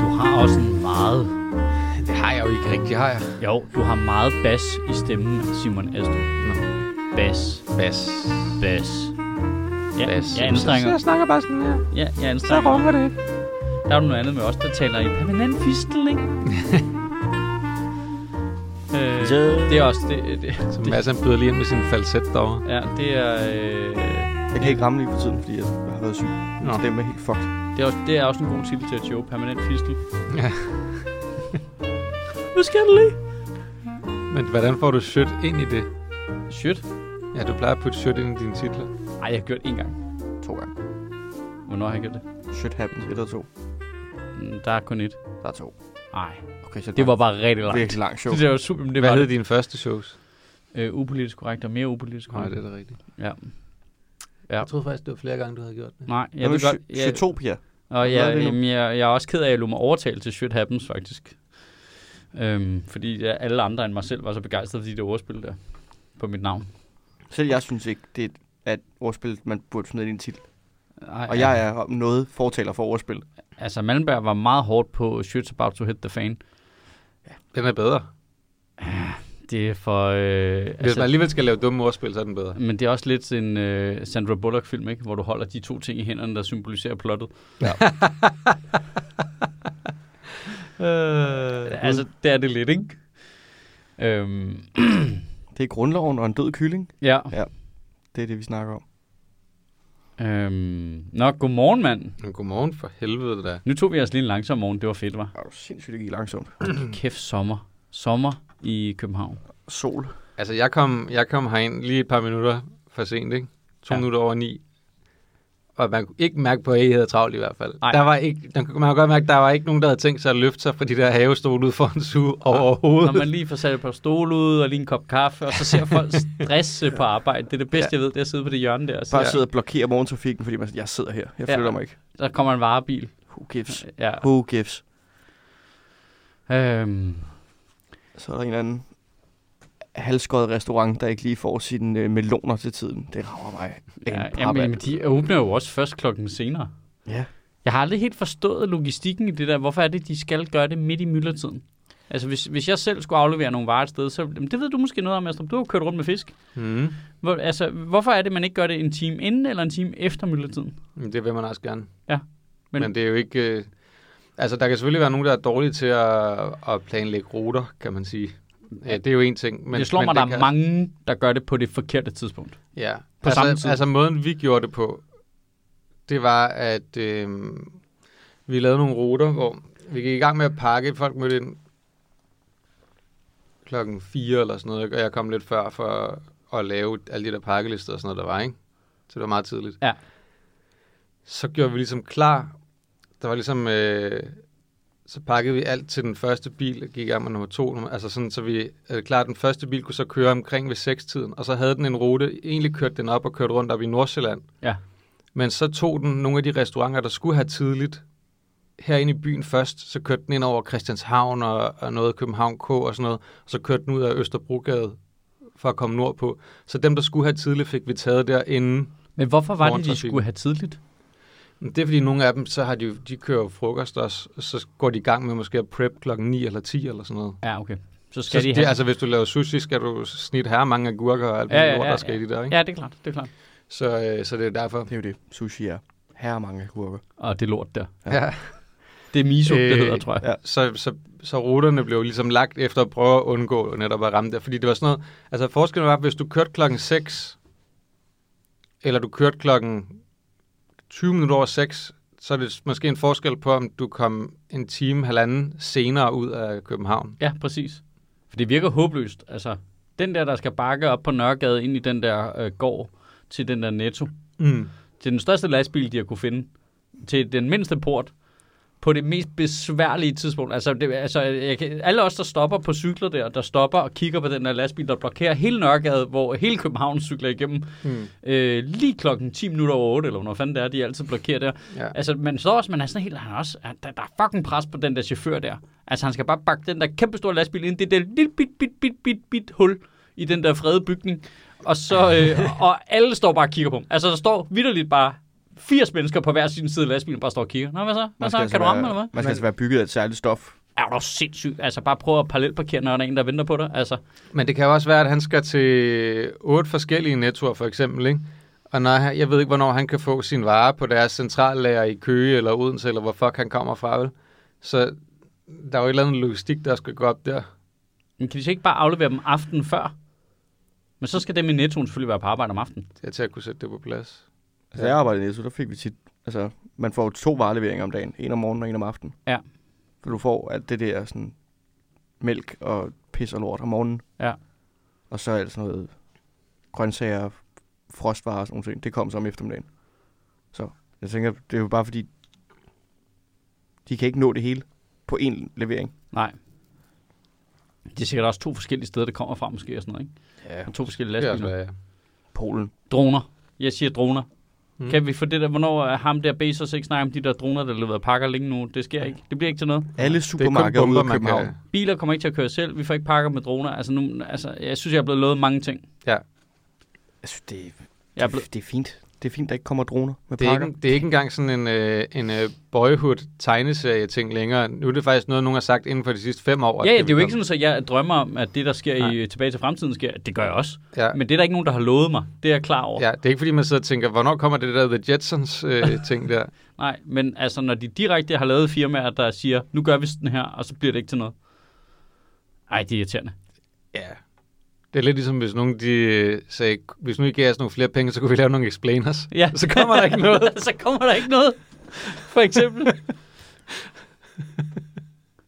Du har også en meget... Det har jeg jo ikke rigtig, har jeg. Jo, du har meget bas i stemmen, Simon Astrup. Nå. Bas. Bas. Bas. Ja, Bas. jeg anstrenger. Jeg snakker bare sådan her. Ja, jeg Så anstrenger. runger det. Der er jo noget andet med os, der taler i permanent fistel, ikke? øh, det er også... Det, det, Så det, Mads han byder lige ind med sin falset derovre. ja, det er... Øh, Jeg kan ikke ramme lige for tiden, fordi jeg har været syg. Nå. Min stemme er helt fucked. det, er også, det er også en god titel til et show. Permanent fistel. Ja. Hvad skal du lige? Men hvordan får du sødt ind i det? Shit. Ja, du plejer at putte sødt ind i dine titler. Ej, jeg har gjort én gang. To gange. Hvornår har jeg gjort det? Shit happens. Et eller to. Mm, Der er kun ét. Der er to. Nej, Okay, så det var bare rigtig langt. virkelig langt show. Det var super, det Hvad var hed det. dine første shows? Øh, upolitisk korrekt og mere upolitisk Nej, korrekt. det er da rigtigt. Ja. Ja. Jeg troede faktisk, det var flere gange, du havde gjort det. Nej, jeg Jeg ved godt. Jeg, Shootopia. og er jeg, det jamen, jeg, jeg er også ked af, at jeg lå mig overtale til Shit Happens, faktisk. Øhm, fordi ja, alle andre end mig selv var så begejstrede for de der ordspil der på mit navn. Selv jeg synes ikke, det er et ordspil, man burde smide ind i en titel. Ej, Og jeg er om noget fortaler for ordspil. Altså, Malmberg var meget hårdt på Shit's About to Hit the Fan. Den er bedre. Det er for... Øh, Hvis altså, man alligevel skal lave dumme ordspil, så er den bedre. men det er også lidt en øh, Sandra Bullock-film, ikke? Hvor du holder de to ting i hænderne, der symboliserer plottet. Øh, Altså, det er det lidt, ikke? Øhm, Det er grundloven og en død kylling. ja. Det er det, vi snakker om. Øhm, nå, godmorgen, mand. Godmorgen for helvede da. Nu tog vi os lige en langsom morgen. Det var fedt, var. Er du sindssygt, det gik langsomt. Kæft sommer. Sommer i København. Sol. Altså, jeg kom, jeg kom herind lige et par minutter for sent, ikke? To ja. minutter over ni. Og man kunne ikke mærke på, at I havde travlt i hvert fald. Nej. Der var ikke, der, man kunne godt mærke, at der var ikke nogen, der havde tænkt sig at løfte sig fra de der havestole ud foran suge overhovedet. Når man lige får sat et par stole ud og lige en kop kaffe, og så ser folk stresse på arbejde. Det er det bedste, Ja. jeg ved, det er at sidde på det hjørne der. Og Bare sidde og blokere morgentrafikken, fordi man siger, jeg sidder her. Jeg Ja. flytter mig ikke. så kommer en varebil. Who gives? Ja. Who gives? Øhm, Så er der en anden halvskøjet restaurant, der ikke lige får sine øh, meloner til tiden. Det rammer mig. ja, en jamen, men de åbner jo også først klokken senere. ja. Jeg har aldrig helt forstået logistikken i det der. Hvorfor er det, de skal gøre det midt i myldretiden? Altså, hvis, hvis jeg selv skulle aflevere nogle varer et sted, så jamen, det ved du måske noget om, Astrup. Du har kørt rundt med fisk. Mm. Hvor, altså, hvorfor er det, man ikke gør det en time inden eller en time efter myldretiden? Det vil man også gerne. Ja, Men, men- Men det er jo ikke... Øh, altså, der kan selvfølgelig være nogen, der er dårlige til at, at planlægge ruter, kan man sige. Ja, det er jo en ting. Men, det slår men mig, der er kan, mange, der gør det på det forkerte tidspunkt. Ja, på samme tid. altså, altså måden vi gjorde det på, det var, at øh, vi lavede nogle ruter, hvor vi gik i gang med at pakke. Folk mødte ind klokken 4 eller sådan noget, og jeg kom lidt før for at lave alle de der pakkelister og sådan noget, der var, ikke? Så det var meget tidligt. Ja. Så gjorde vi ligesom klar. Der var ligesom... Øh, så pakkede vi alt til den første bil, gik i gang med nummer to, altså sådan, så vi øh, klar, den første bil kunne så køre omkring ved 6-tiden, og så havde den en rute, egentlig kørte den op og kørte rundt op i Nordsjælland. Ja. Men så tog den nogle af de restauranter, der skulle have tidligt, herinde i byen først, så kørte den ind over Christianshavn og, og noget København K og sådan noget, og så kørte den ud af Østerbrogade for at komme nordpå. Så dem, der skulle have tidligt, fik vi taget derinde. Men hvorfor var det, de skulle have tidligt? Det er fordi, nogle af dem, så har de, jo- de kører jo frokost også, og så går de i gang med måske at prep klokken 9 eller 10 eller sådan noget. Ja, okay. Så Så skal de det, have... altså, hvis du laver sushi, skal du snit her mange agurker og alt Ja, muligt ja, lort, ja, der skal ja. i de der, ikke? Ja, det er klart, det er klart. Så, øh, så det er derfor. Det er jo det, sushi er. Her er mange gurker. Og det er lort der. Ja. Ja. Det er miso, det Øh, hedder, tror jeg. ja. Så, så, så ruterne blev ligesom lagt efter at prøve at undgå netop at ramme der. Fordi det var sådan noget, altså forskellen var, hvis du kørte klokken 6, eller du kørte klokken 20 minutter over 6, så er det måske en forskel på, om du kom en time, halvanden senere ud af København. Ja, præcis. For det virker håbløst. Altså, den der, der skal bakke op på Nørregade ind i den der øh, gård til den der netto. Mm. Til den største lastbil, de har kunne finde. Til den mindste port. På det mest besværlige tidspunkt. Altså, det, altså jeg kan, alle os, der stopper på cykler der, der stopper og kigger på den der lastbil, der blokerer hele Nørregade, hvor hele København cykler igennem. Mm. Øh, lige klokken 10 minutter over 8, eller hvornår fanden det er, de altid blokerer der. Ja. Altså, man står også, man er sådan helt, han også, der, der er fucking pres på den der chauffør der. Altså, han skal bare bakke den der kæmpe store lastbil ind, det der lille bit, bit, bit, bit, bit hul i den der fredede bygning. Og, så, øh, og alle står bare og kigger på ham. Altså, der står vidderligt bare 80 mennesker på hver sin side af lastbilen, bare står og kigger. Nå, hvad så? Hvad så? Kan du ramme, være, eller hvad? Man skal altså være bygget af et særligt stof. Er du sindssygt? Altså, bare prøv at parallelparkere, når der er en, der venter på dig. Altså, Men det kan jo også være, at han skal til otte forskellige nettoer, for eksempel, ikke? Og når jeg ved ikke, hvornår han kan få sin varer på deres centrallager i Køge eller Odense, eller hvor fuck han kommer fra, vel? Så der er jo et eller andet logistik, der skal gå op der. men kan de så ikke bare aflevere dem aftenen før? Men så skal dem i nettoen selvfølgelig være på arbejde om aftenen. Det er til at kunne sætte det på plads. Altså, jeg arbejdede i Netto, der fik vi tit... Altså, man får to vareleveringer om dagen. En om morgenen og en om aftenen. Ja. For du får alt det der sådan mælk og pis og lort om morgenen. Ja. Og så alt sådan noget grøntsager, frostvarer og sådan nogle ting. Det kom så om eftermiddagen. Så jeg tænker, det er jo bare fordi, de kan ikke nå det hele på én levering. Nej. Det er sikkert også to forskellige steder, det kommer fra måske og sådan noget, ikke? Ja. Og to forskellige Det er også, lastbiler. jeg... Polen. Droner. Jeg siger droner. Mm. Kan vi få det der, hvornår er ham der Bezos ikke snakke om de der droner, der leverer pakker længe nu? Det sker ikke. Det bliver ikke til noget. Alle Det er supermarkeder ude man København. kan... Biler kommer ikke til at køre selv. Vi får ikke pakker med droner. Altså, nu, altså jeg synes, jeg er blevet lovet mange ting. Jeg synes, det, Jeg er det, blevet, det er fint. Det er fint, der ikke kommer droner med Det er, pakker. ikke, det er ikke engang sådan en, øh, en øh, boyhood-tegneserie-ting længere. Nu er det faktisk noget, nogen har sagt inden for de sidste fem år. ja, ja, vil det er jo ikke sådan, at jeg drømmer om, at det, der sker Nej. i Tilbage til Fremtiden, sker. Det gør jeg også. Ja, Men det er der ikke nogen, der har lovet mig. Det er jeg klar over. ja, det er ikke fordi, man sidder og tænker, hvornår kommer det der The Jetsons-ting der? Nej, men altså, når de direkte har lavet firmaer, der siger, nu gør vi sådan her, og så bliver det ikke til noget. Ej, det er irriterende. Ja. Det er lidt ligesom, hvis nogen de sagde, hvis nu I gav os nogle flere penge, så kunne vi lave nogle explainers. Ja. Så kommer der ikke noget. så kommer der ikke noget. For eksempel.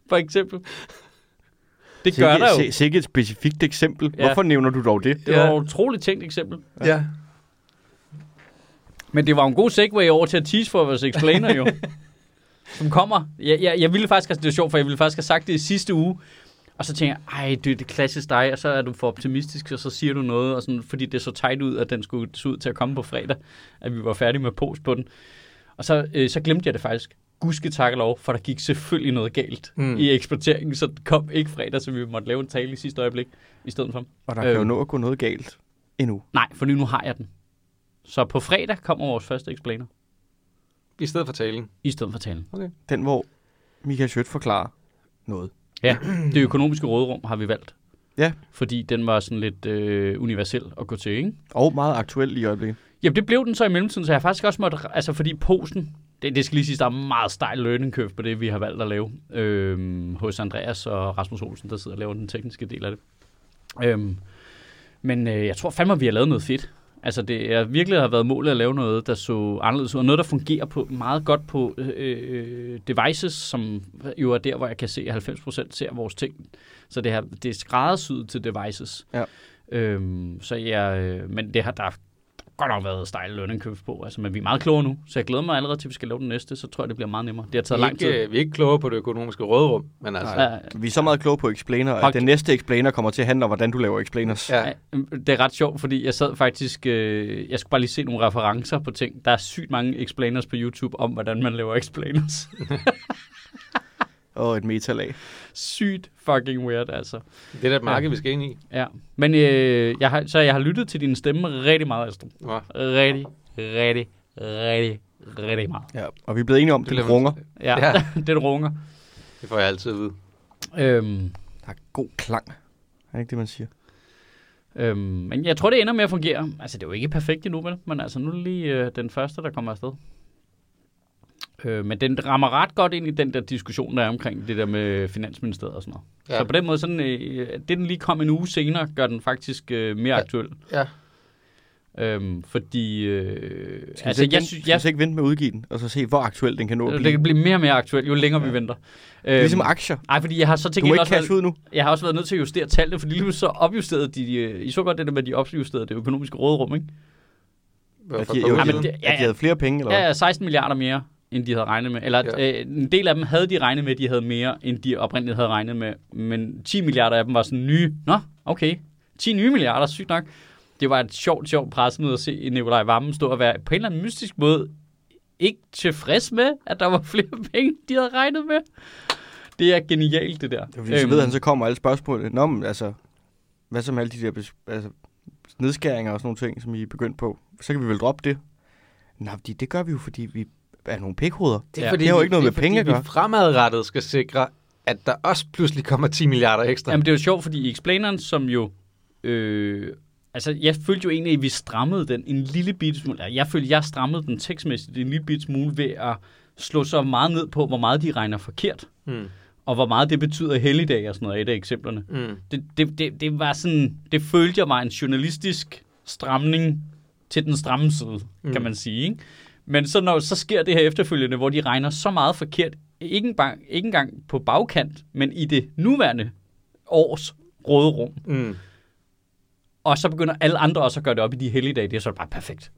For eksempel. Det gør der jo. Sikke et specifikt eksempel. Ja. Hvorfor nævner du dog det? Det var Ja. et utroligt tænkt eksempel. Ja. Men det var en god segway over til at tease for vores explainer jo. Som kommer. Jeg, jeg, jeg ville faktisk, altså det er sjovt, for jeg ville faktisk have sagt det i sidste uge. Og så tænker jeg, ej, det er det klassisk dig, og så er du for optimistisk, og så siger du noget, og sådan, fordi det så tight ud, at den skulle se ud til at komme på fredag, at vi var færdige med post på den. Og så, øh, så glemte jeg det faktisk. Gudske tak og lov, for der gik selvfølgelig noget galt Mm. i eksporteringen, så det kom ikke fredag, så vi måtte lave en tale i sidste øjeblik i stedet for. Og der kan jo Øhm. nå at gå noget galt endnu. Nej, for nu har jeg den. Så på fredag kommer vores første explainer, I stedet for talen. i stedet for talen. Den, hvor Michael Schødt forklarer noget. Ja, det økonomiske rådrum har vi valgt. Ja. Fordi den var sådan lidt øh, universel at gå til, ikke? Og meget aktuel i øjeblikket. Jamen, det blev den så i mellemtiden, så jeg har faktisk også måtte... Altså, fordi posten... Det, det skal lige sige, der er meget stejl learning curve på det, vi har valgt at lave. Øhm, hos Andreas og Rasmus Olsen, der sidder og laver den tekniske del af det. Øhm, men øh, jeg tror fandme, vi har lavet noget fedt. Altså, det er virkelig har været målet at lave noget, der så anderledes ud, og noget, der fungerer på meget godt på øh, øh, devices, som jo er der, hvor jeg kan se, at 90% ser vores ting. Så det, her, det er skræddersyet til devices. Ja. Øhm, så jeg, øh, men det har der godt nok været stejl learning curve på, altså, men vi er meget klogere nu, så jeg glæder mig allerede til, at vi skal lave den næste, så tror jeg, det bliver meget nemmere. Det har Vi taget lang tid. ikke, vi er ikke klogere på det økonomiske rådrum, men altså... Ja, Vi er så meget kloge på explainer, at den næste explainer kommer til at handle om, hvordan du laver explainers. Ja. Ja, det er ret sjovt, fordi jeg sad faktisk, øh, jeg skulle bare lige se nogle referencer på ting. Der er sygt mange explainers på YouTube om, hvordan man laver explainers. Og et metalag. sygt fucking weird, altså. Det er da et marked, vi skal ind i. Ja. Men øh, jeg har, så jeg har lyttet til din stemme rigtig meget, Astrid. Nå, Rigtig, rigtig, rigtig, rigtig meget. Ja. Og vi er blevet enige om, det det runger. Ja, Ja. ja. den runger. det får jeg altid at vide. Øhm, Der er god klang. Er det ikke det, man siger? øhm, men jeg tror, det ender med at fungere. Altså, det er jo ikke perfekt endnu, vel? Men altså, nu er det lige øh, den første, der kommer afsted. Øh, men den rammer ret godt ind i den der diskussion, der er omkring det der med Finansministeriet og sådan noget. Ja. Ja. Så på den måde, sådan, øh, det den lige kom en uge senere, gør den faktisk øh, mere Ja. ja. aktuel. Ja. Øhm, fordi, øh, Skal, altså, altså, jeg synes, skal jeg, så ikke vente med at udgive den, og så se, hvor aktuel den kan nå at det blive? kan blive mere og mere aktuelt, jo længere vi venter. Det er ligesom Øhm, aktier. Ej, fordi jeg har så til Du må ikke også været, cash ud nu. jeg har også været nødt til at justere tallene, fordi lige så opjusterede de, øh, I så godt det der med, at de opjusterede det økonomiske rådrum, ikke? Hvorfor de- jo, Ja, men det, At ja, de havde flere penge, eller ja, hvad? ja, 16 milliarder mere, end de havde regnet med. Eller Ja. øh, en del af dem havde de regnet med, de havde mere, end de oprindeligt havde regnet med. Men 10 milliarder af dem var sådan nye. Nå, okay. 10 nye milliarder, sygt nok. Det var et sjovt, sjovt pressemøde at se Nikolaj Vammen stå og være på en eller anden mystisk måde ikke tilfreds med, at der var flere penge, de havde regnet med. Det er genialt, det der. Det er fordi, så ved han, så kommer alle spørgsmålene. Nå, men altså, hvad med alle de der altså, nedskæringer og sådan nogle ting, som I er begyndt på? Så kan vi vel droppe det? Nej, fordi det gør vi jo, fordi vi er nogle pikhoveder. Det Ja. fordi, Det har jo ikke noget det er med penge fordi, at gøre. vi fremadrettet skal sikre, at der også pludselig kommer 10 milliarder ekstra. Jamen, det er jo sjovt, fordi i Explaineren, som jo... Øh, altså, jeg følte jo egentlig, at vi strammede den en lille bitte smule. Jeg følte, jeg strammede den tekstmæssigt en lille bitte smule ved at slå så meget ned på, hvor meget de regner forkert. Mm. Og hvor meget det betyder helligdag og sådan noget, er et af eksemplerne. Mm. Det, det, det, det var sådan... Det følte jeg var en journalistisk stramning til den stramme side, mm. Mm. kan man sige. Ikke? Men så, når, så sker det her efterfølgende, hvor de regner så meget forkert, ikke engang, ikke engang på bagkant, men i det nuværende års råderum. Mm. Og så begynder alle andre også at gøre det op i de helligdage. Det er så bare perfekt.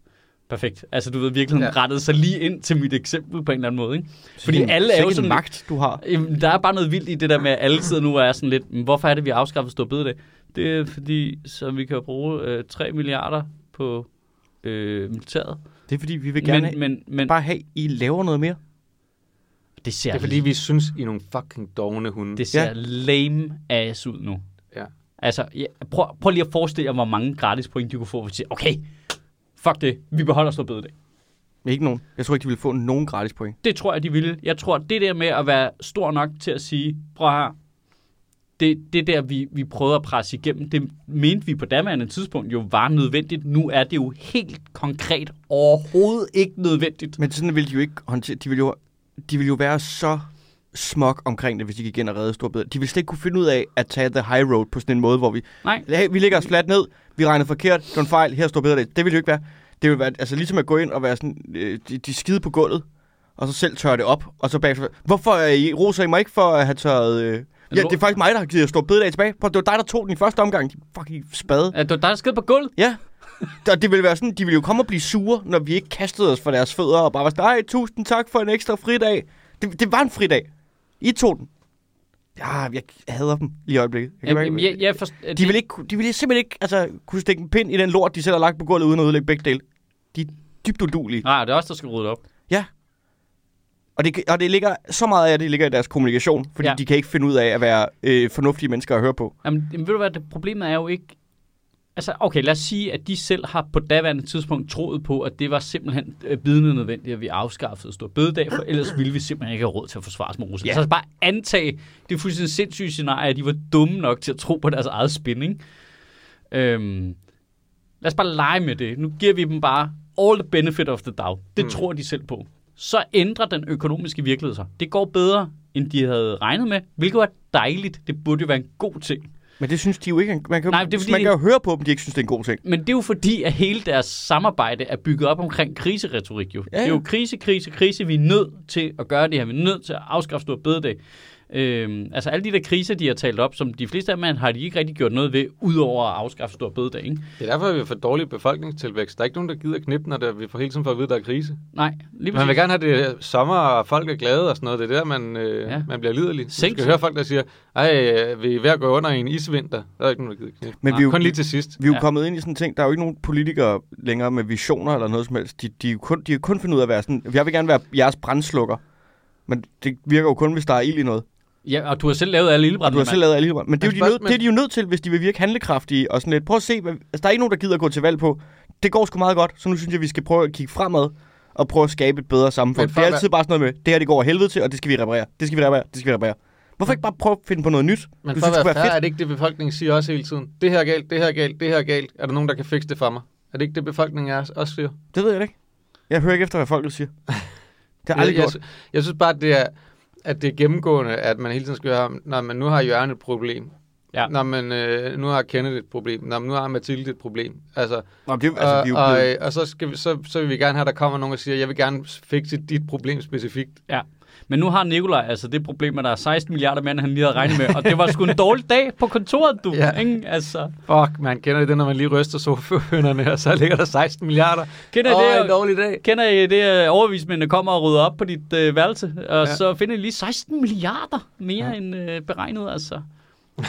Perfekt. Altså, du ved, virkelig ja. Rettet sig lige ind til mit eksempel på en eller anden måde. Ikke? Fordi en- alle er jo sådan... magt, du har. Jamen, der er bare noget vildt i det der med, at alle sidder nu og er sådan lidt, "Men hvorfor er det, vi har afskaffet stor bededag? Det er fordi, så vi kan bruge øh, 3 milliarder på øh, militæret. Det er fordi, vi vil gerne Men, men, men bare have, I laver noget mere. det ser, Det er fordi, vi synes, I er nogle fucking dogne hunde. det ser Ja. lame ass ud nu. Ja. Altså, ja, prøv, prøv lige at forestille jer, hvor mange gratis point, de kunne få, hvis siger, okay, fuck det, vi beholder stor bededag. Ikke nogen. Jeg tror ikke, de vil få nogen gratis point. Det tror jeg, de ville. Jeg tror, det der med at være stor nok til at sige, prøv her, det, det der, vi, vi prøvede at presse igennem, det mente vi på daværende tidspunkt jo var nødvendigt. Nu er det jo helt konkret overhovedet ikke nødvendigt. Men sådan vil de jo ikke håndtere. De vil jo, de vil jo være så smuk omkring det, hvis de gik ind og redde Storbed. De vil slet ikke kunne finde ud af at tage the high road på sådan en måde, hvor vi... Nej, Hey, vi ligger os fladt ned, vi regner forkert, det var en fejl, her står bedre det. Det vil det jo ikke være. Det vil være altså ligesom at gå ind og være sådan, øh, de, de skide på gulvet, og så selv tørre det op, og så bagefter, hvorfor er I, roser I mig ikke for at have tørret... Øh, ja, det er faktisk mig, der har givet stor bededag tilbage. Prøv, det var dig, der tog den i første omgang, de fucking spade. at det var dig, der skede på gulvet. Ja. Og det ville være sådan, de ville jo komme og blive sure, når vi ikke kastede os for deres fødder, og bare var sådan, ej, tusind tak for en ekstra fridag. Det, det var en fridag. I tog den. Ja, jeg hader dem lige i øjeblikket. Jeg kan Jamen, jeg, jeg forst- de vil, ikke, de vil simpelthen ikke altså, kunne stikke en pind i den lort, de selv har lagt på gulvet, uden at ødelægge begge dele. De er dybt udulige. Nej, det er også der skal rydde det op. Og det, og det ligger, så meget af det ligger i deres kommunikation, fordi ja. De kan ikke finde ud af at være øh, fornuftige mennesker at høre på. Jamen, ved du hvad, det, problemet er jo ikke... Altså, okay, lad os sige, at de selv har på daværende tidspunkt troet på, at det var simpelthen øh, bidende nødvendigt, at vi afskaffede stor bededag, for ellers ville vi simpelthen ikke have råd til at forsvare os med Rusland. Ja. Så bare antage, det fuldstændig sindssygt scenarie, at de var dumme nok til at tro på deres eget spænding. Øhm, lad os bare lege med det. Nu giver vi dem bare all the benefit of the doubt. Det mm. tror de selv på. Så ændrer den økonomiske virkelighed sig. Det går bedre, end de havde regnet med, hvilket var dejligt. Det burde jo være en god ting. Men det synes de jo ikke. Man kan, Nej, det er fordi, man kan jo høre på dem, de ikke synes, det er en god ting. Men det er jo fordi, at hele deres samarbejde er bygget op omkring kriseretorik jo. Ja, ja. Det er jo krise, krise, krise. Vi er nødt til at gøre det her. Vi er nødt til at afskaffe stor bededag. Øhm, altså alle de der kriser, de har talt op, som de fleste af dem har de ikke rigtig gjort noget ved, udover at afskaffe stor bededag. Ikke? Det er derfor, at vi får dårlig befolkningstilvækst. Der er ikke nogen, der gider knippe, når der, vi får hele tiden for at vide, at der er krise. Nej, lige Man vil præcis. gerne have det sommer, og folk er glade og sådan noget. Det er der, man, øh, Ja. man bliver lidelig. Du skal høre folk, der siger, ej, øh, vi er ved at gå under i en isvinter. Der er ikke nogen, der gider knippe. Men vi er jo, Kun lige til sidst. vi er jo Ja. kommet ind i sådan en ting. Der er jo ikke nogen politikere længere med visioner eller noget som helst. De, de, er kun, de er kun fundet ud af at være sådan, jeg vil gerne være jeres brændslukker. Men det virker jo kun, hvis der er ild i noget. Ja, og du har selv lavet alle Og ildbrændene. du har selv lavet alle ildebrand. Men det er, jo de nød, det er de jo nødt til, hvis de vil virke handlekraftige og sådan lidt. Prøv at se, hvad, altså, der er ikke nogen, der gider at gå til valg på. Det går sgu meget godt, så nu synes jeg, vi skal prøve at kigge fremad og prøve at skabe et bedre samfund. Men Det for er at altid bare sådan noget med, det her det går over helvede til, og det skal vi reparere. Det skal vi reparere. Det skal vi reparere. Hvorfor ikke bare prøve at finde på noget nyt? Men Du for at synes, det være skulle fair, er det ikke det, befolkningen siger også hele tiden? Det her er galt, det her er galt, det her er galt. Er der nogen, der kan fikse det for mig? Er det ikke det, befolkningen er, også siger? Det ved jeg ikke. Jeg hører ikke efter, hvad folk siger. Det har jeg aldrig jeg, gjort. jeg, jeg synes bare, at det er, at det er gennemgående, at man hele tiden skal høre, når man nu har Jørgen et problem. Ja. Når man øh, nu har Kenneth et problem. Når man nu har Mathilde et problem. Altså, Nå, det, altså, og, er jo og, øh, og så, skal vi, så, så vil vi gerne have, at der kommer nogen og siger, jeg vil gerne fikse dit problem specifikt. Men nu har Nikolaj altså det problem, at der er 16 milliarder end han lige havde regnet med. Og det var sgu en dårlig dag på kontoret, du. Ja. Ikke? Altså, Fuck, man kender det, når man lige ryster sofahønderne, og så ligger der 16 milliarder. kender I Åh, det? en dårlig dag. Kender I det, at overvismændene kommer og rydder op på dit øh, værelse, og Ja. så finder I lige 16 milliarder mere Ja. end øh, beregnet, altså.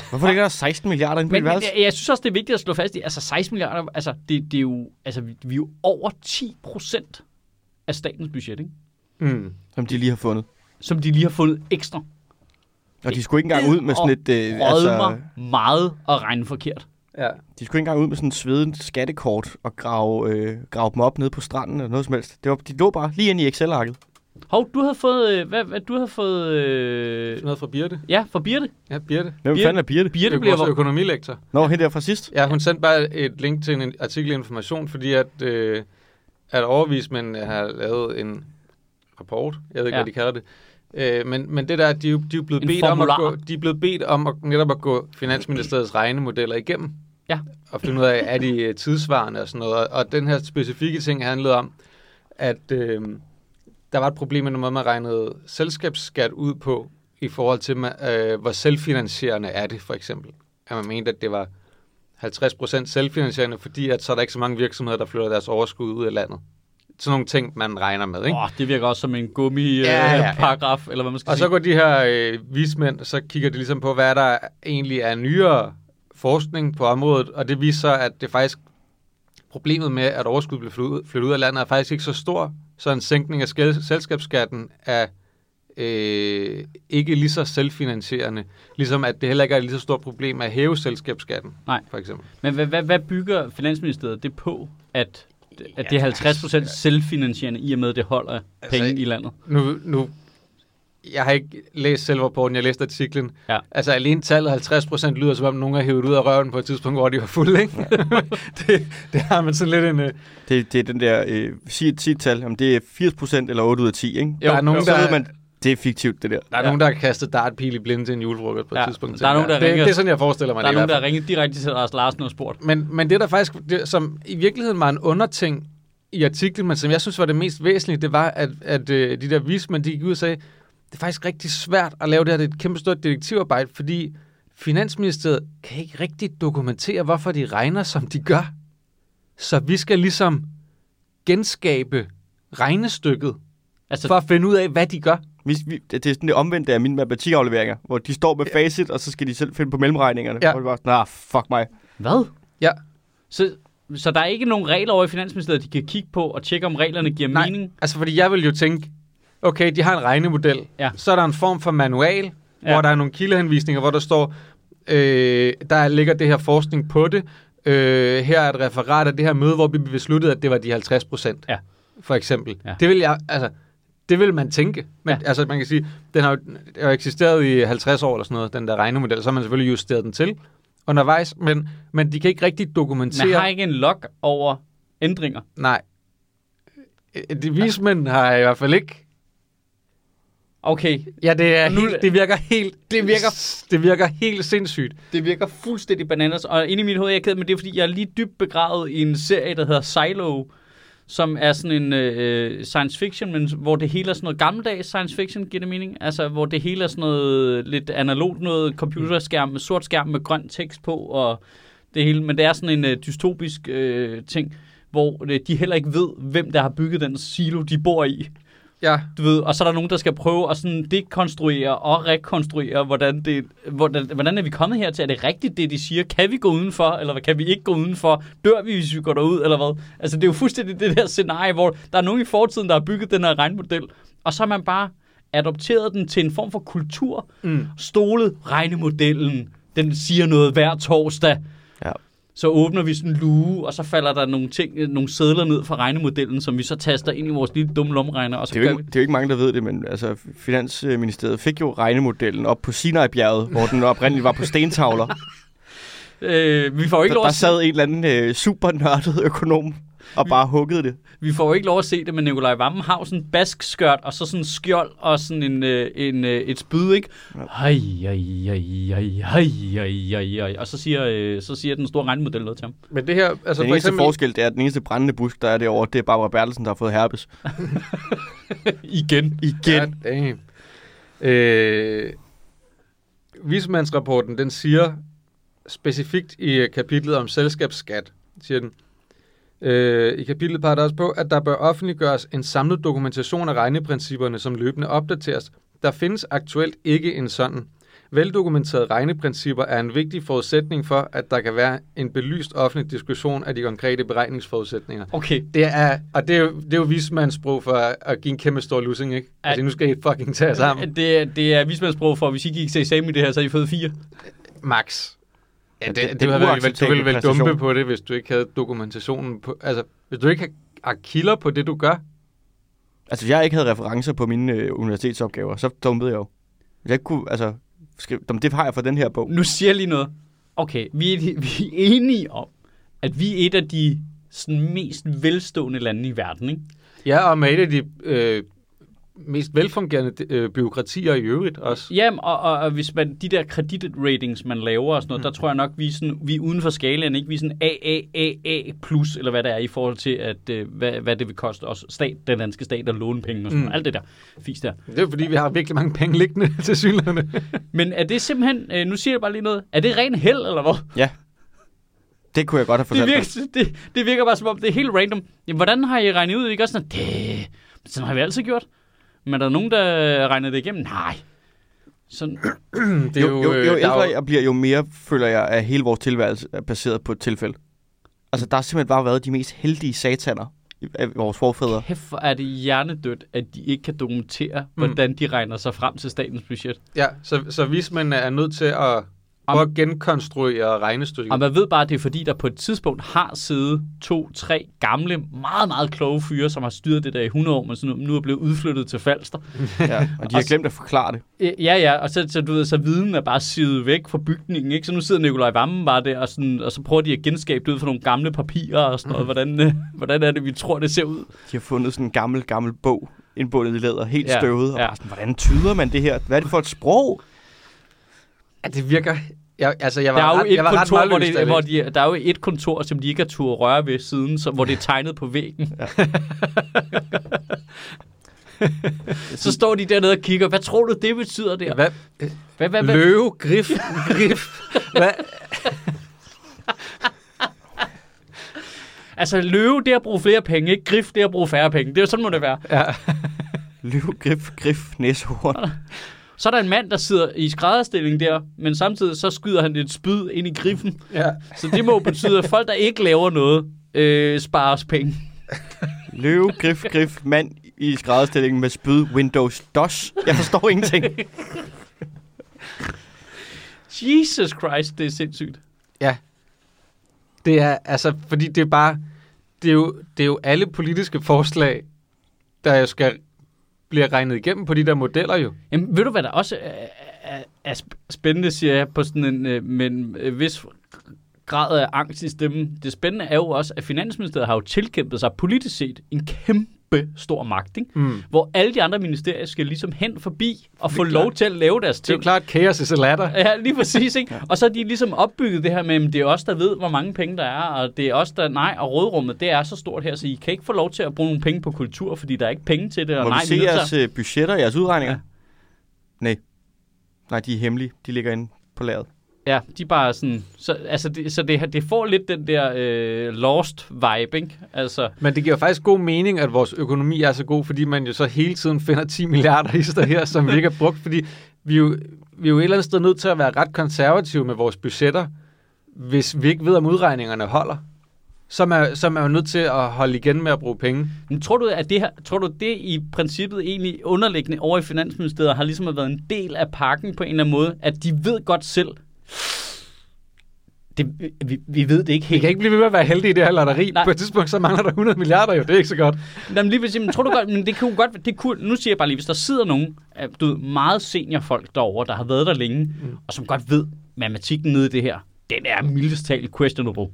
hvorfor ligger der 16 milliarder inde på Men, dit men jeg, jeg synes også, det er vigtigt at slå fast i, altså 16 milliarder, altså det, det er jo, altså vi, vi er jo over 10 procent af statens budget, ikke? Mm. Som de lige har fundet. Som de lige har fundet ekstra. Og de skulle ikke engang ud med sådan et... Øh, altså, meget at regne forkert. Ja. De skulle ikke engang ud med sådan en svedet skattekort og grave, øh, grave dem op nede på stranden eller noget som helst. Det var, de lå bare lige ind i Excel-arket. Hov, du havde fået... Øh, hvad, hvad, du havde fået... Øh, Noget fra Birte. ja, fra Birte. Ja, Birte. Hvem Birte- fanden er Birte? Birte Det bliver... vores økonomilektor. Nå, hende der fra sidst. Ja, hun sendte bare et link til en artikel i information, fordi at, øh, at overvismænd har lavet en rapport. Jeg ved ikke, ja. hvad de kalder det. Øh, men, men det der, de, er de er blevet En bedt om at gå, de er blevet bedt om at, netop at gå Finansministeriets regnemodeller igennem. Ja. Og finde ud af, er de øh, tidsvarende og sådan noget. Og, den her specifikke ting handlede om, at øh, der var et problem med den måde, man regnede selskabsskat ud på, i forhold til, øh, hvor selvfinansierende er det, for eksempel. At man mente, at det var 50% selvfinansierende, fordi at så er der ikke så mange virksomheder, der flytter deres overskud ud af landet. Sådan nogle ting, man regner med, ikke? Åh, det virker også som en gummi-paragraf, Ja, øh, ja, ja. paragraf, eller hvad man skal Og sige. så går de her øh, vismænd, så kigger de ligesom på, hvad der egentlig er nyere forskning på området, og det viser, at det faktisk problemet med, at overskud bliver flyttet ud, af landet, er faktisk ikke så stor, så en sænkning af selskabsskatten er øh, ikke lige så selvfinansierende, ligesom at det heller ikke er et lige så stort problem at hæve selskabsskatten, Nej. for eksempel. Men hvad, hvad, hvad bygger Finansministeriet det på, at, at det er 50% selvfinansierende, i og med, at det holder Altså, penge i landet? Nu, nu, jeg har ikke læst selve rapporten, jeg læste artiklen. Ja. Altså alene tallet 50% lyder som om nogen har hævet ud af røven på et tidspunkt, hvor de var fulde, ikke? det, det har man sådan lidt en... øh, Det, det er den der, øh, sig, et tal, om det er 80% eller 8 ud af 10, ikke? der er nogen, så der, ved man, det er fiktivt, det der. der er Ja. nogen, der har kastet dartpil i blinde til en julefrokost på et Ja, tidspunkt. der er nogen, der det, ringer- det er sådan, jeg forestiller mig Der er det nogen, der ringet direkte til Lars Larsen og spurgt. Men, men det der faktisk, det, som i virkeligheden var en underting i artiklen, men som jeg synes var det mest væsentlige, det var, at, at øh, de der vismænd, de gik ud og sagde, det er faktisk rigtig svært at lave det her, det er et kæmpe stort detektivarbejde, fordi Finansministeriet kan ikke rigtig dokumentere, hvorfor de regner, som de gør. Så vi skal ligesom genskabe regnestykket, Altså, for at finde ud af, hvad de gør. Vi, vi, det, er sådan det omvendte af mine matematikafleveringer, hvor de står med facit, og så skal de selv finde på mellemregningerne. Ja. Og det var sådan, nah, fuck mig. hvad? Ja. Så, så der er ikke nogen regler over i Finansministeriet, de kan kigge på og tjekke, om reglerne giver Nej. mening? Altså, fordi jeg vil jo tænke, okay, de har en regnemodel. Ja. Så er der en form for manual, Ja. ja. hvor der er nogle kildehenvisninger, hvor der står, øh, der ligger det her forskning på det. Øh, her er et referat af det her møde, hvor vi besluttede, at det var de 50 procent. Ja. For eksempel. Ja. Det vil jeg, altså, det vil man tænke. Men, Ja. Altså, man kan sige, den har jo eksisteret i 50 år eller sådan noget, den der regnemodel. Så har man selvfølgelig justeret den til undervejs, men, men de kan ikke rigtig dokumentere... Man har ikke en log over ændringer. Nej. Øh, De vismænd har i hvert fald ikke Okay, Ja, det, er nu- helt, det virker helt... Det virker- Det virker helt sindssygt. det virker fuldstændig bananas. Og inde i mit hoved er jeg ked af, men det er fordi, jeg er lige dybt begravet i en serie, der hedder Silo, som er sådan en øh, øh, science fiction, men hvor det hele er sådan noget gammeldags science fiction, giver det mening? Altså, hvor det hele er sådan noget lidt analogt noget, computerskærm med sort skærm med grøn tekst på, og det hele, men det er sådan en øh, dystopisk øh, ting, hvor øh, de heller ikke ved, hvem der har bygget den silo, de bor i. Ja, Du ved, og så er der nogen, der skal prøve at sådan dekonstruere og rekonstruere, hvordan, det, hvordan, hvordan er vi kommet hertil? Er det rigtigt, det de siger? Kan vi gå udenfor, eller kan vi ikke gå udenfor? Dør vi, hvis vi går derud, eller hvad? Altså, det er jo fuldstændig det der scenarie, hvor der er nogen i fortiden, der har bygget den her regnmodel, og så har man bare adopteret den til en form for kultur. Mm. Stolet regnemodellen, den siger noget hver torsdag. Ja. Så åbner vi sådan en luge, og så falder der nogle, ting, nogle sædler ned fra regnemodellen, som vi så taster ind i vores lille dumme lomregner. Og så Det er, jo ikke, det er jo ikke mange, der ved det, men altså, Finansministeriet fik jo regnemodellen op på Sinai-bjerget, hvor den oprindeligt var på stentavler. Øh, vi får ikke Der, lov der at se, sad en eller anden øh, super nørdet økonom og bare huggede det. vi får jo ikke lov at se det, men Nikolaj Vammen har jo sådan en bask skørt, og så sådan en skjold, og sådan en, øh, en, øh, et spyd, ikke? Hej, hej, hej, hej, hej, hej, hej, hej. Og så siger, øh, så siger den store regnmodel noget til ham. Men det her, altså Den for eneste eksempel... forskel, det er, at den eneste brændende busk, der er derovre, det er Barbara Bertelsen, der har fået herpes. Igen. Igen. Ja, damn. øh, Vismandsrapporten, den siger specifikt i kapitlet om selskabsskat, siger den, øh, i kapitlet peger der også på, at der bør offentliggøres en samlet dokumentation af regneprincipperne, som løbende opdateres. Der findes aktuelt ikke en sådan. Veldokumenterede regneprincipper er en vigtig forudsætning for, at der kan være en belyst offentlig diskussion af de konkrete beregningsforudsætninger. Okay. Det er, og det er jo, det er jo vismandssprog for at, at give en kæmpe stor lussing, ikke? Altså, nu skal I fucking tage sammen. Det, er- det er vismandssprog for, at hvis I gik til eksamen i det her, så har I fået fire. Max. Ja, det- det, det det, er det, vel, du ville vel dumpe på det, hvis du ikke havde dokumentationen på... Altså, hvis du ikke har, kilder på det, du gør. Altså, hvis jeg ikke havde referencer på mine øh, universitetsopgaver, så dumpede jeg jo. Hvis jeg ikke kunne, altså, skrive, "Jamen, det har jeg fra den her bog. Nu siger jeg lige noget. Okay, vi er, vi er enige om, at vi er et af de sådan, mest velstående lande i verden, ikke? Ja, og med et af de øh, mest velfungerende øh, byråkratier i øvrigt også. Jamen, og, og, og hvis man, de der kreditratings, man laver og sådan noget, der tror jeg nok, vi er, sådan, vi er uden for skalaen, ikke? Vi er sådan A, A, A, A plus, eller hvad det er, i forhold til, at, øh, hvad, hvad det vil koste os, stat, den danske stat, at låne penge og sådan Mm. noget. Alt det der fis der. Det er fordi, vi har virkelig mange penge liggende til synligheden. Men er det simpelthen, øh, nu siger jeg bare lige noget, er det ren held, eller hvad? Det kunne jeg godt have Det fortalt dig. virker, det, det virker bare som om, det er helt random. Jamen, hvordan har I regnet ud? Ikke også sådan, det, sådan har vi altid gjort. Men er der nogen, der regner det igennem? Nej. Sådan, Det er Jo, jo, jo, øh, jo er ældre jeg bliver, jo mere føler jeg, at hele vores tilværelse er baseret på et tilfælde. Altså, der har simpelthen bare været de mest heldige sataner i- af vores forfædre. kæft, hvor er det hjernedødt, at de ikke kan dokumentere, hvordan de regner sig frem til statens budget. Ja, så, så vismændene er nødt til at prøve at genkonstruere regnestykket. Og man ved bare, at det er fordi, der på et tidspunkt har siddet to, tre gamle, meget, meget kloge fyre, som har styret det der i 100 år, men sådan, nu er blevet udflyttet til Falster. Ja, og de har Og- glemt at forklare det. Ja, ja, og så, så, du ved, så viden er bare sivet væk fra bygningen, ikke? Så nu sidder Nikolaj Vammen bare der, og, sådan, og så prøver de at genskabe det ud fra nogle gamle papirer og sådan noget. Hvordan, øh, hvordan er det, vi tror, det ser ud? De har fundet sådan en gammel, gammel bog, indbundet i læder, helt Ja, støvet. Og ja. sådan, hvordan tyder man det her? Hvad er det for et sprog? Ja, det virker... Jeg, altså, jeg var, Der er jo ret, et jeg var kontor, hvor, det, hvor de, der er jo et kontor, som de ikke har tur at røre ved siden, så, hvor det er tegnet på væggen. så står de dernede og kigger. Hvad tror du, det betyder der? Hvad? Hvad, hvad, hvad? Løve, grif, grif. Hvad? Altså, løve, det er at bruge flere penge, ikke? Grif, det er at bruge færre penge. Det er jo sådan, må det være. Ja. Løv, grif, grif, næsehorn. Så er der en mand, der sidder i skrædderstilling der, men samtidig så skyder han et spyd ind i griffen. ja. Så det må betyde, at folk, der ikke laver noget, øh, sparer os penge. Løve, grif, grif, mand i skrædderstillingen med spyd, Windows, DOS. Jeg forstår ingenting. Jesus Christ, det er sindssygt. Det er, altså, fordi det er bare, det er jo, det er jo alle politiske forslag, der jo skal bliver regnet igennem på de der modeller jo. Jamen, ved du, hvad der også er, er, er spændende, siger jeg, på sådan en, øh, med øh, vis grad af angst i stemmen. Det spændende er jo også, at Finansministeriet har jo tilkæmpet sig politisk set en kæmpe stor magt, ikke? Mm. hvor alle de andre ministerier skal ligesom hen forbi og få lov klart. til at lave deres Det er jo ting. klart, chaos is a ladder. Ja, lige præcis, ikke? Og så er de ligesom opbygget det her med, at det er os, der ved, hvor mange penge der er, og det er os, der, nej, og rådrummet, det er så stort her, så I kan ikke få lov til at bruge nogle penge på kultur, fordi der er ikke penge til det, og Må nej, vi se er jeres øh, budgetter, jeres udregninger? Ja. Nej. Nej, de er hemmelige. De ligger inde på lageret. Ja, de er bare sådan, så, altså det, så det, det får lidt den der øh, lost vibe, ikke? Altså, Men det giver faktisk god mening, at vores økonomi er så god, fordi man jo så hele tiden finder 10 milliarder i her, som vi ikke har brugt, fordi vi jo, vi er jo et eller andet sted nødt til at være ret konservative med vores budgetter, hvis vi ikke ved, om udregningerne holder. Så er, man, så er man jo nødt til at holde igen med at bruge penge. men tror du, at det her, tror du, det i princippet egentlig underliggende over i Finansministeriet har ligesom været en del af pakken på en eller anden måde, at de ved godt selv, det, vi, vi ved det ikke Vi helt. kan ikke blive ved med at være heldige i det her lotteri. Nej. På et tidspunkt, så mangler der 100 milliarder jo. Det er ikke så godt. Jamen lige præcis, men tror du godt, men det kunne godt, det kunne, nu siger jeg bare lige, hvis der sidder nogen, du ved, meget seniorfolk derovre, der har været der længe, mm. og som godt ved, matematikken nede i det her, den er mildest talt questionable,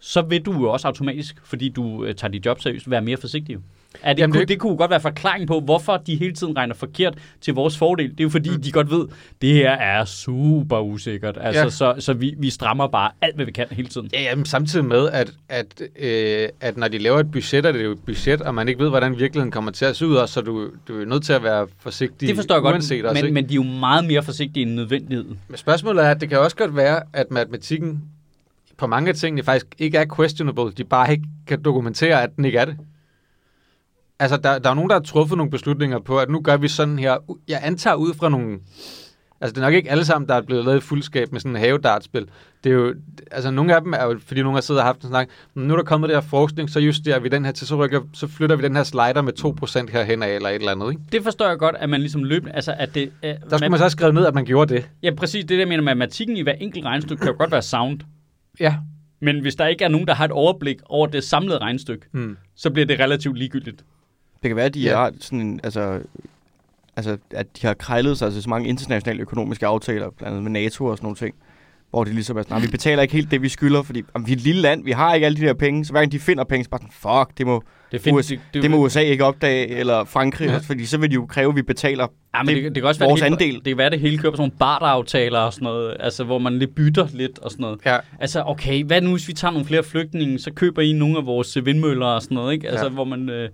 så vil du jo også automatisk, fordi du øh, tager dit job seriøst, være mere forsigtig. Er det, Jamen, kunne, det- det kunne godt være forklaring på, hvorfor de hele tiden regner forkert til vores fordel. Det er jo fordi, mm. de godt ved, det her er super usikkert. Altså, Ja. Så, så vi, vi strammer bare alt, hvad vi kan hele tiden. Ja, jamen, samtidig med, at, at, øh, at når de laver et budget, er det jo et budget, og man ikke ved, hvordan virkeligheden kommer til at se ud, også, så du, du er nødt til at være forsigtig Det forstår jeg godt, også, men, ikke? men de er jo meget mere forsigtige end nødvendigheden. Men spørgsmålet er, at det kan også godt være, at matematikken på mange af tingene faktisk ikke er questionable. De bare ikke kan dokumentere, at den ikke er det. Altså, der, der er nogen, der har truffet nogle beslutninger på, at nu gør vi sådan her. Jeg antager ud fra nogle Altså, det er nok ikke alle sammen, der er blevet lavet i fuldskab med sådan en havedartspil. Det er jo, altså nogle af dem er jo, fordi nogle har siddet og haft en snak, "Men nu er der kommet det her forskning, så justerer vi den her til, så, rykker, så flytter vi den her slider med 2% herhen af, eller et eller andet, ikke? Det forstår jeg godt, at man ligesom løbende... Altså, at det, øh, Der skulle man så have skrevet ned, at man gjorde det. Ja, præcis. Det der med matematikken i hver enkelt regnestykke kan jo godt være sound. Ja. Men hvis der ikke er nogen, der har et overblik over det samlede regnestykke, Hmm. så bliver det relativt ligegyldigt. Det kan være, at de Ja. har sådan en, altså, altså, at de har krejlet sig til så mange internationale økonomiske aftaler, blandt andet med NATO og sådan nogle ting, hvor de ligesom er sådan, "Nej, vi betaler ikke helt det, vi skylder, fordi jamen, vi er et lille land, vi har ikke alle de der penge, så hver gang de finder penge, så bare sådan, fuck, det må, Det, find, USA, det må USA ikke opdage, eller Frankrig, ja. fordi så vil de jo kræve, at vi betaler. Ja, men det, det- det, det kan også være, vores det hele, andel. Det kan være, det hele kører på sådan nogle barteraftaler og sådan noget, altså hvor man lidt bytter lidt og sådan noget. Ja. Altså, okay, hvad nu, hvis vi tager nogle flere flygtninge, så køber I nogle af vores vindmøller og sådan noget, ikke? Altså, ja. hvor man øh,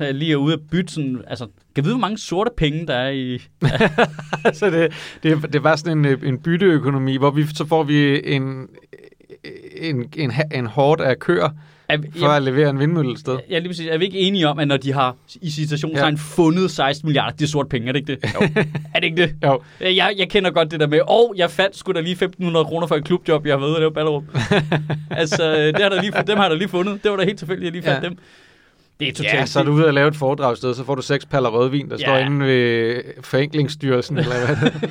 lige er ude at bytte sådan, altså, kan vide, hvor mange sorte penge der er i... altså, det, det, det er bare sådan en, øh, en bytteøkonomi, hvor vi, så får vi en, en, en, en hård af køer Er, for at levere en vindmølle et sted. Ja, lige præcis. Er vi ikke enige om, at når de har i citationstegn ja. fundet 16 milliarder, det er sort penge, er det ikke det? Jo. er det ikke det? Jo. Jeg, jeg kender godt det der med, og jeg fandt sgu da lige 1.500 kroner for et klubjob, jeg har været ude at lave Ballerup. altså, det har der lige, dem har jeg da lige fundet. Det var da helt tilfældigt, at jeg lige fandt Ja. ja. dem. Det er totalt Ja, så er du ude og lave et foredrag sted, så får du seks paller rødvin, der Ja. står inde ved Forenklingsstyrelsen, eller hvad det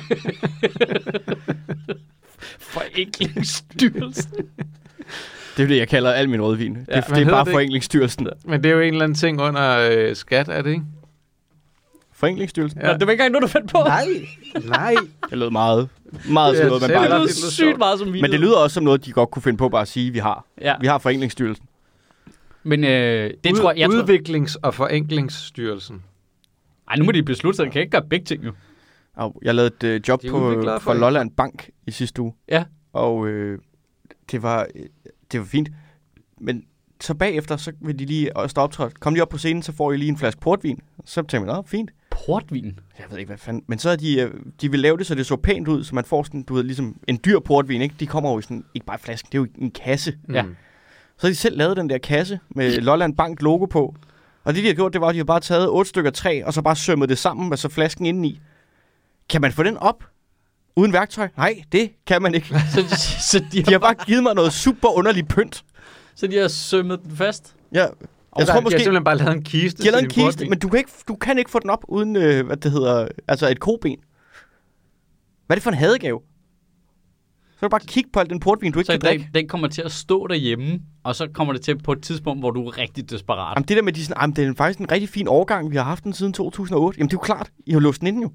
forenklingsstyrelsen. Det er det, jeg kalder al min rødvin. Det, Ja, det hvad er bare det? Forenklingsstyrelsen. Men det er jo en eller anden ting under øh, skat, er det ikke? Forenklingsstyrelsen? Ja. Nå, det var ikke engang noget, du fandt på. Nej, nej. Det lød meget, meget Det som er noget, man bare Det det lyder sygt meget som vi Men det lyder også som noget, de godt kunne finde på bare at sige, vi har. Ja, Vi har Forenklingsstyrelsen. Men øh, det Ud, tror jeg... jeg Udviklings- og Forenklingsstyrelsen. ej, nu må de beslutte sig. De kan ikke gøre begge ting, jo. Og jeg lavede et øh, job De er på, udviklere for for. Lolland Bank i sidste uge. Ja. Og øh, det, var, øh, det var fint. Men så bagefter, så vil de lige også optræde. Kom lige op på scenen, så får I lige en flaske portvin. Så tænkte jeg, nå, fint. Portvin. Jeg ved ikke, hvad fanden. Men så er de, øh, de vil lave det, så det så pænt ud, så man får sådan, du ved, ligesom en dyr portvin, ikke? De kommer jo i sådan, ikke bare i flasken, det er jo i en kasse. Ja. Mm. Så har de selv lavet den der kasse med Lolland Bank logo på. Og det, de har gjort, det var, at de har bare taget otte stykker træ, og så bare sømmet det sammen med så flasken indeni. Kan man få den op uden værktøj? Nej, det kan man ikke. Så, så, de, De har bare givet mig noget super underligt pynt. så de har sømmet den fast. Ja, jeg Jeg tror tror De har måske, simpelthen bare lavet en kiste. de har lavet en kiste, men du kan, ikke, du kan ikke få den op uden, øh, hvad det hedder, altså et koben. Hvad er det for en hadegave? Så kan du bare kigge på al den portvin, du ikke Så kan drikke. den, den kommer til at stå derhjemme, og så kommer det til på et tidspunkt, hvor du er rigtig desperat. Jamen det der med, de sådan, jamen, det er faktisk en rigtig fin årgang, vi har haft den siden 2008. Jamen det er jo klart, I har låst den ind jo.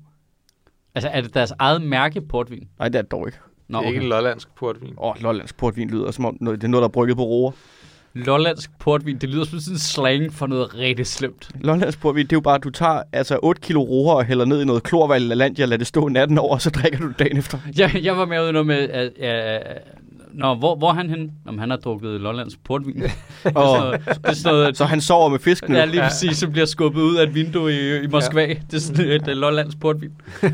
Altså, er det deres eget mærke portvin? Nej, det er det dog ikke. Nå, Det er ikke okay. en lollandsk portvin. Åh, oh, Lollands portvin lyder som om, noget, det er noget, der er brygget på roer. Lollandsk portvin, det lyder som sådan en slang for noget rigtig slemt. Lollands portvin, det er jo bare, at du tager altså 8 kilo roer og hælder ned i noget klorvand eller land, jeg lader det stå natten over, og så drikker du det dagen efter. Jeg, jeg var med ude i noget med, at, at, Nå, hvor, hvor er han henne? Om han har drukket Lollands portvin. Og, så, det sådan noget, så han sover med fisken. Ja, lige præcis, så bliver skubbet ud af et vindue i, i Moskva. Ja. Det er sådan et uh, Lollands portvin.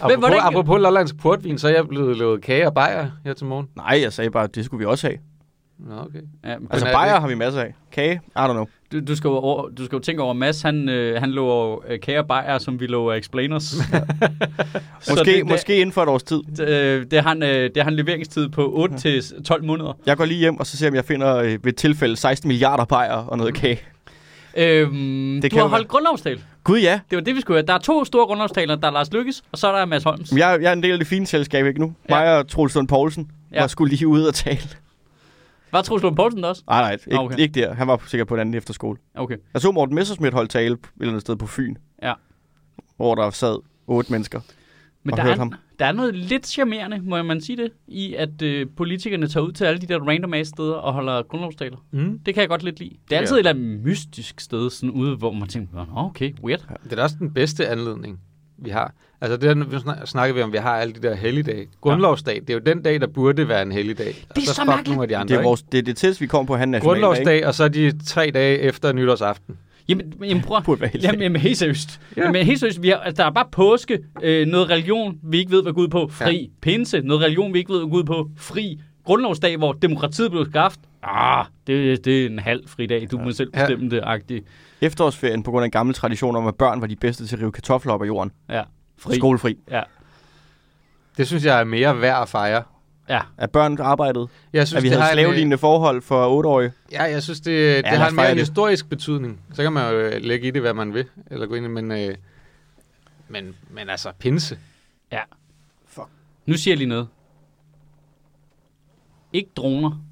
Apropos, hvordan- apropos lollandsk portvin, så er jeg blevet lavet kage og bajer her til morgen. Nej, jeg sagde bare, at det skulle vi også have. Nå, okay. Ja, men Altså er bajer det- har vi masser af. Kage, I don't know. du, du, skal jo over, du skal jo tænke over, Mads, han, øh, han lover øh, kære bajer, som vi lover explainers. Så Måske, det, måske inden for et års tid. Det, øh, det, har han, øh, det har han leveringstid på 8 til 12 måneder. Jeg går lige hjem, og så ser jeg, om jeg finder øh, ved tilfælde 16 milliarder bajer og noget kage. Øhm, Det du kan har holdt grundlovstal. Gud ja, Det var det, vi skulle have. Der er to store grundlovstaler. Der er Lars Lykkes, og så er der Mads Holms. jeg, jeg er en del af det fine selskab, ikke nu? Ja. Mig og Troels Lund Poulsen Ja. var skulle lige ude og tale. Var Troels Lund Poulsen der også? Nej, nej, ikke, Ah, okay. ikke der. Han var sikkert på en anden efterskole. Okay. Jeg så Morten Messersmith holde tale et eller andet sted på Fyn. Ja. Hvor der sad otte mennesker. Men Og der hørt er, ham. Der er noget lidt charmerende, må man sige det, i at øh, politikerne tager ud til alle de der random ass steder og holder grundlovstaler. Mm. Det kan jeg godt lidt lide. Det er Ja. altid et eller andet mystisk sted, sådan ude, hvor man tænker, "Nå, okay, weird. Det er da også den bedste anledning, vi har. Altså, det er, snak- snakker vi om, vi har alle de der helligdage. Grundlovsdag, det er jo den dag, der burde være en helligdag. Det er så fuck mærkeligt. nogle af de andre, Det er, vores, det, er det tætteste, vi kommer på en nationaldag. ikke? Grundlovsdag, og så de tre dage efter nytårsaften. Jamen, jamen prøv Burde være helt Jamen, jamen, helt seriøst. Ja. Ja. Jamen, helt seriøst. Vi har, altså, der er bare påske, øh, noget religion, vi ikke ved, hvad Gud på. Fri. Ja. Pinse, noget religion, vi ikke ved, hvad Gud på. Fri. grundlovsdag, hvor demokratiet blev skabt, ah, det, det er en halv fridag, du må selv Ja. bestemme det, agtigt. Efterårsferien på grund af en gammel tradition om, at børn var de bedste til at rive kartofler op af jorden. Ja, fri. Skolefri. Ja, Det synes jeg er mere værd at fejre. Ja. At børn arbejdede. Jeg synes, At vi det havde har en, slavelignende forhold for 8-årige. Ja, jeg synes, det, det lad har en mere det. historisk betydning. Så kan man jo øh, lægge i det, hvad man vil, eller gå ind i, men, øh, men, men altså, pinse. ja. Fuck. Nu siger jeg lige noget. Ikke droner.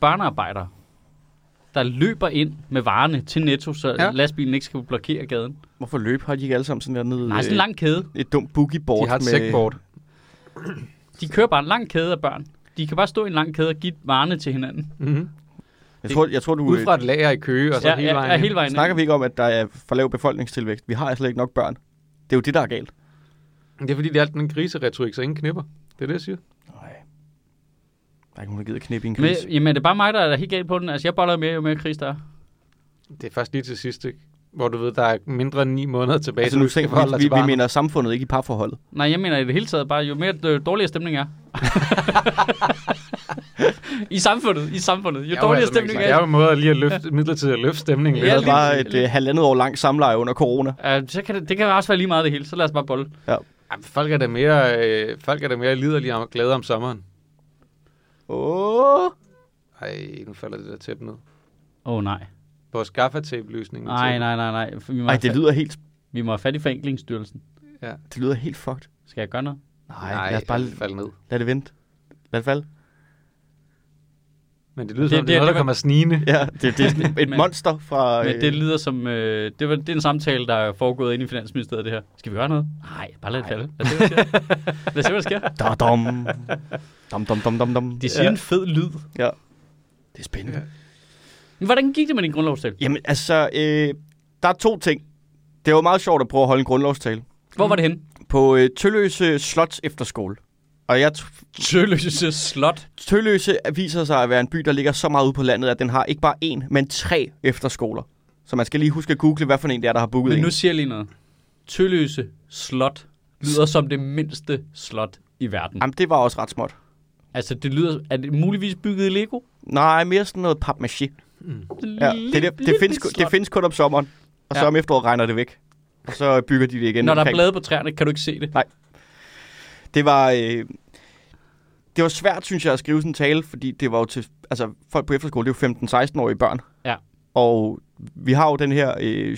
Børnearbejdere, der løber ind med varerne til Netto, så Ja. ja. lastbilen ikke skal blokere gaden. Hvorfor løb har de ikke alle sammen sådan der nede? Nej, sådan en lang kæde. Et dumt boogieboard. De har et med. De kører bare en lang kæde af børn. De kan bare stå i en lang kæde og give varerne til hinanden. Mm-hmm. Jeg tror, jeg tror du... Ud fra et lager i Køge, og så ja, hele vejen ja, hele vejen. Snakker vi ikke om, at der er for lav befolkningstilvækst? Vi har altså ikke nok børn. Det er jo det, der er galt. Det er fordi, det er alt den griseretorik, så ingen knipper. Det er det, jeg siger. Nej. Der er ikke nogen, der gider knippe i en Men, gris. jamen, er det bare mig, der er helt galt på den? Altså, jeg boller mere, jo mere kris der er. Det er først lige til sidst, ikke? Hvor du ved, der er mindre end ni måneder tilbage, Altså så nu du skal forholde vi, vi, vi mener samfundet, ikke i parforholdet. Nej, jeg mener i det hele taget bare, jo mere øh, dårligere stemning er. I samfundet, i samfundet. Jo Det er dårligere altså, stemning Det er jo er. en måde lige at løfte, midlertidigt at løfte stemningen. Ja, havde lige bare et uh, halvandet år langt samleje under corona. Ja, så kan det, det kan også være lige meget det hele, så lad os bare bolle. Jamen, folk er da mere, øh, folk er da mere liderlige og glade om sommeren. Åh. Oh. Ej, nu falder det der tæppe ned. Åh oh, nej. Vores gaffatape-løsning. Nej, nej, nej, nej. Vi må, Ej, det lyder helt, vi må have fat i Forenklingsstyrelsen. Ja. det lyder helt fucked. Skal jeg gøre noget? Nej, Nej, lad os bare falde ned. lad det vente. Lad det falde. Men det lyder Det- som, det, det- er noget, der kommer snigende. Ja, det, det er sådan et Men- monster fra... Men det lyder som... Øh, det, var, det er en samtale, der er foregået inde i Finansministeriet, det her. Skal vi gøre noget? Nej, bare lad det falde. Lad os se, hvad der sker. Lad se, hvad der sker. Da, dom. Dom, dom, dom, dom, dom. De siger ja. en fed lyd. Ja. Det er spændende. Ja. Men hvordan gik det med din grundlovstal? Jamen, altså, øh, der er to ting. Det var meget sjovt at prøve at holde en grundlovstale. Hvor var det henne? På øh, Tølløse Slots Efterskole. Og jeg Tølløse Slot. Tølløse viser sig at være en by, der ligger så meget ude på landet, at den har ikke bare én, men tre efterskoler. Så man skal lige huske at google, hvad for en det er, der har booket Men en. nu siger jeg lige noget. Tølløse Slot lyder som det mindste slot i verden. Jamen, det var også ret småt. Altså, det lyder... Er det muligvis bygget i Lego? Nej, mere sådan noget papmaché. Ja, det, det, det, findes, det findes kun om sommeren, og så Ja. om efteråret regner det væk. Og så bygger de det igen. Når der er blade på træerne, kan du ikke se det. Det var, øh, det var svært, synes jeg, at skrive sådan en tale, fordi det var jo til, altså folk på efterskole, det er jo 15-16-årige børn. Ja. Og vi har jo den her øh,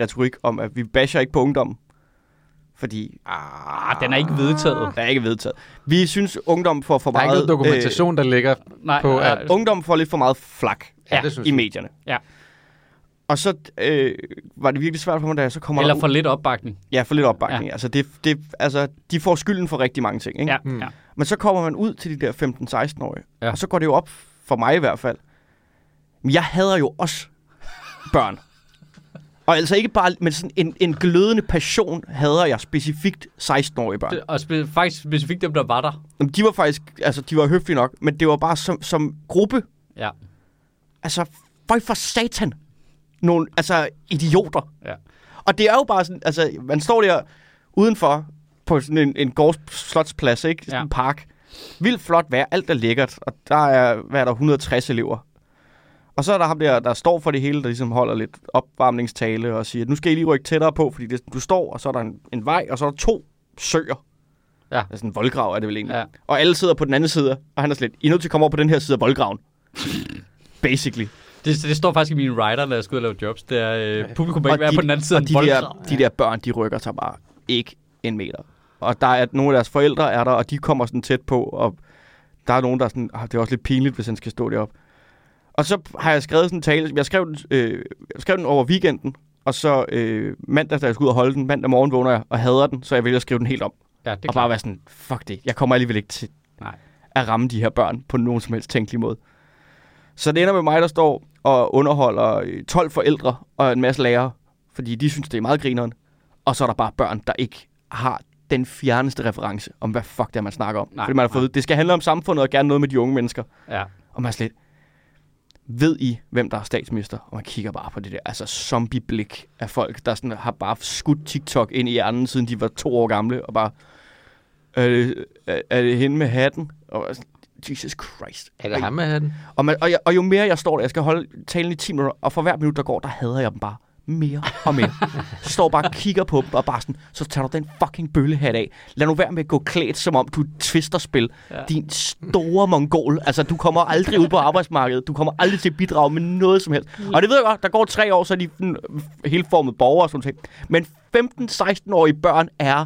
retorik om, at vi basher ikke på ungdommen. Fordi Ah, den er ikke vedtaget. der er ikke vedtaget. Vi synes, ungdom får for Der er meget... ikke noget dokumentation, der ligger... Nej, På, nej, at- Øh, ungdom får lidt for meget flak Ja, det synes i medierne. Ja. Og så øh, var det virkelig svært for mig, da jeg så kommer Eller for lidt opbakning. Ja, for lidt opbakning. Ja. Altså, det, det, altså, de får skylden for rigtig mange ting. Ikke? Ja, Mm. ja. Men så kommer man ud til de der 15-16-årige, Ja. ja. og så går det jo op for mig i hvert fald. Men jeg hader jo også børn. Og altså ikke bare med sådan en, en glødende passion hader jeg specifikt 16-årige børn. Det- Og spe- faktisk specifikt dem, der var der. Jamen, de var faktisk, altså de var høflige nok, men det var bare som, som gruppe, Ja. altså føj for satan, nogle altså idioter. Ja. Og det er jo bare sådan, altså man står der udenfor på sådan en, en gårdslotsplads, ikke? Sådan Ja. en park. Vildt flot vejr, alt er lækkert, og der er, hvad er der, 160 elever. Og så er der ham der, der står for det hele, der ligesom holder lidt opvarmningstale og siger, nu skal I lige rykke tættere på, fordi det, du står, og så er der en, en vej, og så er der to søer. Ja. Altså en voldgrav er det vel egentlig. Ja. Og alle sidder på den anden side, og han er slet, I er nødt til at komme over på den her side af voldgraven. Basically. Det, det står faktisk i mine rider, når jeg skal ud og lave jobs. Det er, øh, publikum må ikke være på den anden side af de voldgrav. der, de der børn, de rykker sig bare ikke en meter. Og der er nogle af deres forældre er der, og de kommer sådan tæt på, og der er nogen, der er sådan, ah, det er også lidt pinligt, hvis han skal stå deroppe. Og så har jeg skrevet sådan en tale, jeg skrev den, øh, jeg skrev den over weekenden, og så øh, mandag, da jeg skulle ud og holde den, mandag morgen vågner jeg og hader den, så jeg vælger at skrive den helt om. Ja, det og bare klart. være sådan, fuck det, jeg kommer alligevel ikke til Nej. at ramme de her børn på nogen som helst tænkelig måde. Så det ender med mig, der står og underholder øh, 12 forældre og en masse lærere, fordi de synes, det er meget grineren. Og så er der bare børn, der ikke har den fjerneste reference om, hvad fuck det er, man snakker om. Nej, fordi man har fået, nej. det skal handle om samfundet og gerne noget med de unge mennesker. Ja. Og man er slet, ved I, hvem der er statsminister? Og man kigger bare på det der, altså zombie-blik af folk, der sådan har bare skudt TikTok ind i hjernen, siden de var to år gamle, og bare, øh, er, er det hende med hatten? Og sådan, Jesus Christ. Er det ham med hatten? Og, man, og, jeg, og jo mere jeg står der, jeg skal holde talen i 10 minutter, og for hver minut, der går, der hader jeg dem bare mere og mere. Så står bare og kigger på dem, og bare sådan, så tager du den fucking bøllehat af. Lad nu være med at gå klædt, som om du twister spil. Ja. Din store mongol. Altså, du kommer aldrig ud på arbejdsmarkedet. Du kommer aldrig til at bidrage med noget som helst. Og det ved jeg godt, der går tre år, så er de sådan, helt formet borgere og sådan ting. Men 15-16-årige børn er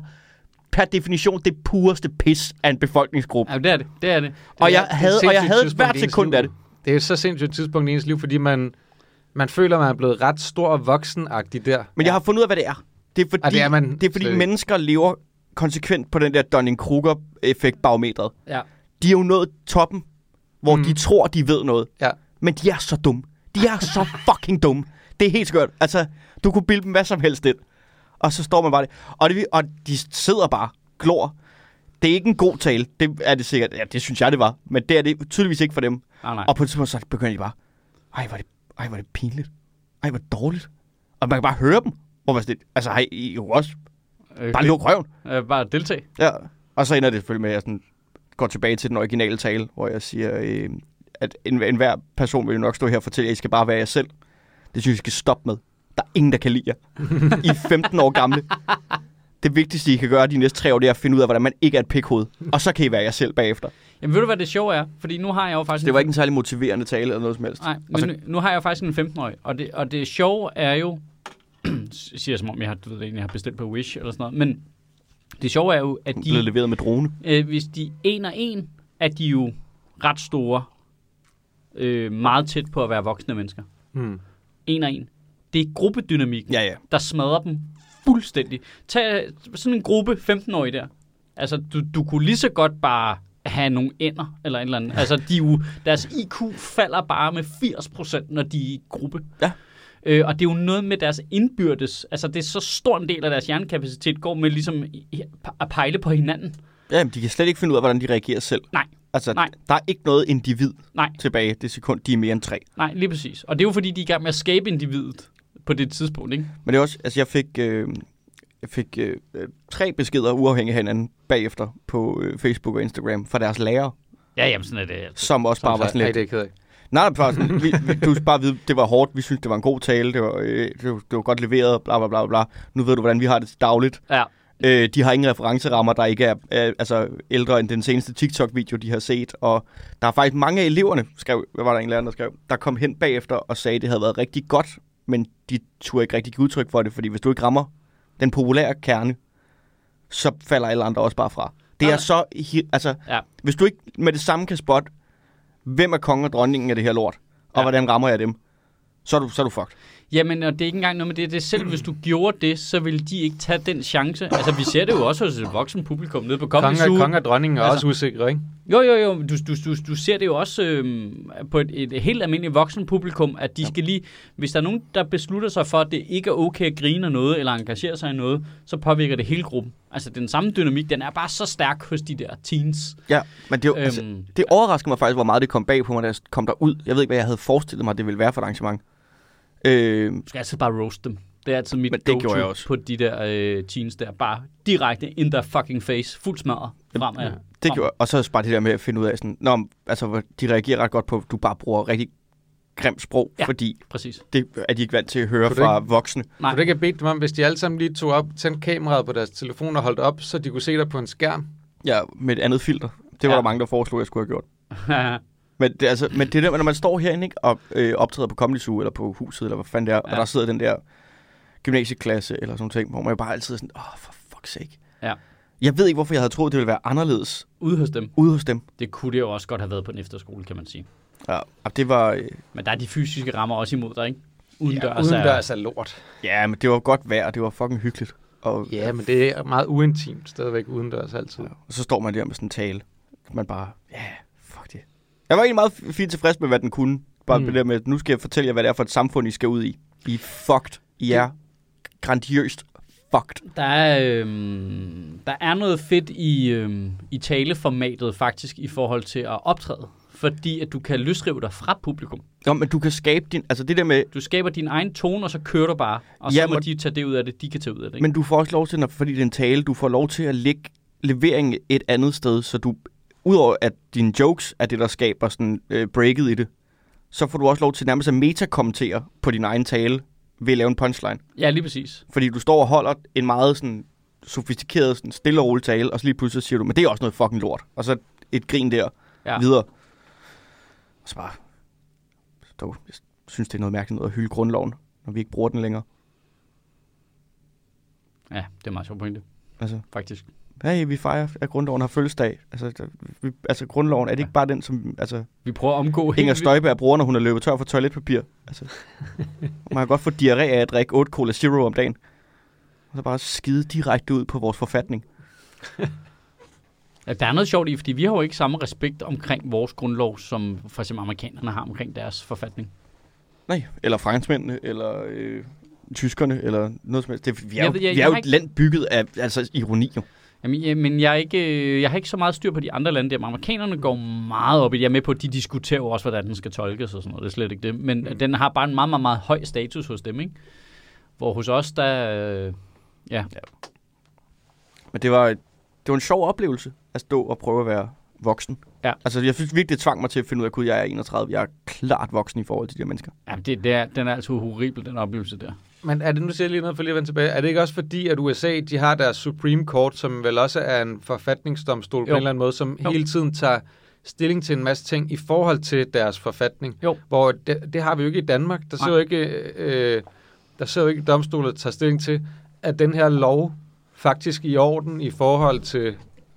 per definition det pureste pis af en befolkningsgruppe. Ja, det er det. Det er det. Og Det er jeg havde, og jeg havde hvert sekund af det. Det er jo så sindssygt et tidspunkt i ens liv, fordi man, man føler, man er blevet ret stor og voksenagtig der. Men jeg har fundet ud af, hvad det er. Det er fordi, Ah, det er man det er fordi slet mennesker lever konsekvent på den der Dunning-Kruger-effekt barometret. Ja. De er jo nået toppen, hvor Mm. de tror, de ved noget. Ja. Men de er så dumme. De er så fucking dumme. Det er helt skørt. Altså, du kunne bilde dem hvad som helst ind. Og så står man bare det. Og, det, og de sidder bare, glor. Det er ikke en god tale. Det er det sikkert. Ja, det synes jeg, det var. Men det er det tydeligvis ikke for dem. Nej, nej. Og på et tidspunkt, så begynder de bare, ej, hvor er det, ej, hvor er det pinligt. Ej, hvor dårligt. Og man kan bare høre dem. Hvor man sådan altså, hej, I jo også. Øh, Bare luk røven. øh, bare deltage. Ja. Og så ender det selvfølgelig med, at jeg sådan går tilbage til den originale tale, hvor jeg siger, øh, at en, enhver person vil jo nok stå her og fortælle, at I skal bare være jer selv. Det synes jeg, I skal stoppe med. Der er ingen, der kan lide jer. I er 15 år gamle. Det vigtigste, I kan gøre de næste tre år, det er at finde ud af, hvordan man ikke er et pikhoved. Og så kan I være jer selv bagefter. Jamen ved du, hvad det sjove er? Fordi nu har jeg jo faktisk... Så det var ikke en særlig motiverende tale eller noget som helst. Nej, men så- nu, nu har jeg jo faktisk en 15-årig, og det, og det sjove er jo... siger jeg, som om jeg har, du ved, ikke, jeg har bestilt på Wish eller sådan noget, men det sjove er jo, at De... Blevet de, leveret med drone. øh, hvis de en og en, er de jo ret store, øh, meget tæt på at være voksne mennesker. Hmm. En og en. Det er gruppedynamikken, Ja, ja. der smadrer dem fuldstændig. Tag sådan en gruppe 15-årige der. Altså, du, du kunne lige så godt bare have nogle ender, eller en eller anden. Altså, de jo, deres IQ falder bare med 80%, når de er i gruppe. Ja. Øh, og det er jo noget med deres indbyrdes, altså det er så stor en del af deres hjernekapacitet, går med ligesom at pejle på hinanden. Ja, de kan slet ikke finde ud af, hvordan de reagerer selv. Nej. Altså, Nej. der er ikke noget individ Nej. tilbage det sekund, de er mere end tre. Nej, lige præcis. Og det er jo fordi, de er i gang med at skabe individet på det tidspunkt, ikke? Men det er også, altså jeg fik, øh, jeg fik øh, øh, tre beskeder uafhængigt af hinanden bagefter på øh, Facebook og Instagram fra deres lærere, Ja, jamen sådan er det. altså. som også bare var sådan Nej, lidt... det er jeg. Nej, nej, sådan, vi, vi, du skal bare vide, det var hårdt, vi synes, det var en god tale, det var, øh, det var, det var godt leveret, bla bla bla bla. Nu ved du, hvordan vi har det dagligt. Ja. Øh, de har ingen referencerammer, der ikke er øh, altså, ældre end den seneste TikTok-video, de har set. Og der er faktisk mange af eleverne, skrev, hvad var der en lærer, der skrev, der kom hen bagefter og sagde, at det havde været rigtig godt, men de turde ikke rigtig give udtryk for det, fordi hvis du ikke rammer den populære kerne, så falder alle andre også bare fra. Det er så... Altså, Ja. hvis du ikke med det samme kan spotte, hvem er kongen og dronningen af det her lort, og Ja. hvordan rammer jeg dem, så er du, så er du fucked. Jamen, og det er ikke engang noget med det. det er selv hvis du gjorde det, så ville de ikke tage den chance. Altså, vi ser det jo også hos et voksen publikum nede på Comedy Zoo. og, kongen og dronningen er Altså- også usikre, ikke? Jo, jo, jo. Du, du, du, du ser det jo også øhm, på et, et helt almindeligt voksen publikum, at de skal lige... Hvis der er nogen, der beslutter sig for, at det ikke er okay at grine noget, eller engagere sig i noget, så påvirker det hele gruppen. Altså, den samme dynamik, den er bare så stærk hos de der teens. Ja, men det, er jo, Øhm, altså, det overrasker mig faktisk, hvor meget det kom bag på mig, da jeg kom derud. Jeg ved ikke, hvad jeg havde forestillet mig, det ville være for et arrangement. Øh, Du skal altid bare roast dem. Det er altid mit Men det go-to gjorde jeg også. på de der øh, teens der. Bare direkte in their fucking face. Fuld smadret. Fremad. Ja. det Frem. gjorde, og så er det bare det der med at finde ud af, sådan, Nå, altså, hvor de reagerer ret godt på, at du bare bruger rigtig grimt sprog, Ja. fordi Præcis. det er de ikke vant til at høre Kunne fra voksne. Nej. Kunne du ikke have bedt dem om, hvis de alle sammen lige tog op, tændte kameraet på deres telefon og holdt op, så de kunne se dig på en skærm? Ja, med et andet filter. Det var Ja. der mange, der foreslog, jeg skulle have gjort. Men det, er altså, men det er der, når man står herinde ikke, og øh, optræder på Comedy Zoo, eller på huset, eller hvad fanden det er, ja. Og der sidder den der gymnasieklasse, eller sådan ting, hvor man jo bare altid er sådan, åh, oh, for fuck's sake. Ja. Jeg ved ikke, hvorfor jeg havde troet, det ville være anderledes Ude hos dem. ude hos dem. Det kunne det jo også godt have været på en efterskole, kan man sige. Ja, og det var, øh, Men der er de fysiske rammer også imod dig, ikke? Udendørs ja, er- udendørs er lort. ja, men det var godt vejr, og det var fucking hyggeligt. Og, Ja, men det er meget uintimt stadigvæk udendørs altid. ja, og så står man der med sådan en tale. Man bare, ja, yeah. Jeg var egentlig meget fint tilfreds med, hvad den kunne. Bare Mm. det der med, at nu skal jeg fortælle jer, hvad det er for et samfund, I skal ud i. I er fucked. I er grandiøst fucked. Der er, øhm, der er noget fedt i, øhm, i taleformatet faktisk i forhold til at optræde. Fordi at du kan løsrive dig fra publikum. Nå, men du kan skabe din... Altså det der med... Du skaber din egen tone, og så kører du bare. Og så Ja, må men- de tage det ud af det, de kan tage ud af det. Ikke? Men du får også lov til, når, fordi det er en tale, du får lov til at lægge leveringen et andet sted, så du udover at dine jokes er det, der skaber sådan øh, breaket i det, så får du også lov til nærmest at metakommentere på din egen tale ved at lave en punchline. Ja, lige præcis. Fordi du står og holder en meget sådan sofistikeret, sådan stille og rolig tale, og så lige pludselig siger du, men det er også noget fucking lort. Og så et grin der, Ja. videre. Og så bare, dog, jeg synes, det er noget mærkeligt noget at hylde grundloven, når vi ikke bruger den længere. Ja, det er meget sjovt pointe, Altså, faktisk. Hey, vi fejrer, at grundloven har fødselsdag. Altså, der- vi, altså grundloven, er det ikke bare den, som altså, Vi prøver at omgå Inger Støjberg bruger, når hun er løbet tør for toiletpapir? Altså, man kan godt få diarré af at drikke 8 Cola Zero om dagen. Og så bare skide direkte ud på vores forfatning. Der er noget sjovt i, fordi vi har jo ikke samme respekt omkring vores grundlov, som for eksempel amerikanerne har omkring deres forfatning. Nej, eller franskmændene, eller øh, tyskerne, eller noget som helst. Det, vi er Jeg jo, ved- jeg- vi jeg er jo et ikke- land bygget af altså, ironi, jo. Jamen, ja, men jeg, er ikke, øh, jeg har ikke så meget styr på de andre lande der. Amerikanerne går meget op i det. Jeg er med på, at de diskuterer jo også, hvordan den skal tolkes og sådan noget. Det er slet ikke det. Men mm. den har bare en meget, meget, meget høj status hos dem, ikke? Hvor hos os, der... Øh, ja, Men det var, det var en sjov oplevelse at stå og prøve at være voksen. Ja. Altså, jeg synes virkelig, det tvang mig til at finde ud af, at jeg er 31. Jeg er klart voksen i forhold til de her mennesker. ja det, det er, den er altid horribel, den oplevelse der. Men er det, nu siger jeg lige noget for lige at vende tilbage, er det ikke også fordi, at USA, de har deres Supreme Court, som vel også er en forfatningsdomstol på Jo. en eller anden måde, som Jo. hele tiden tager stilling til en masse ting i forhold til deres forfatning. Jo. Hvor det, det har vi jo ikke i Danmark. Der ser jo ikke, øh, der ser jo ikke domstolet der tager stilling til, at den her lov faktisk i orden i forhold til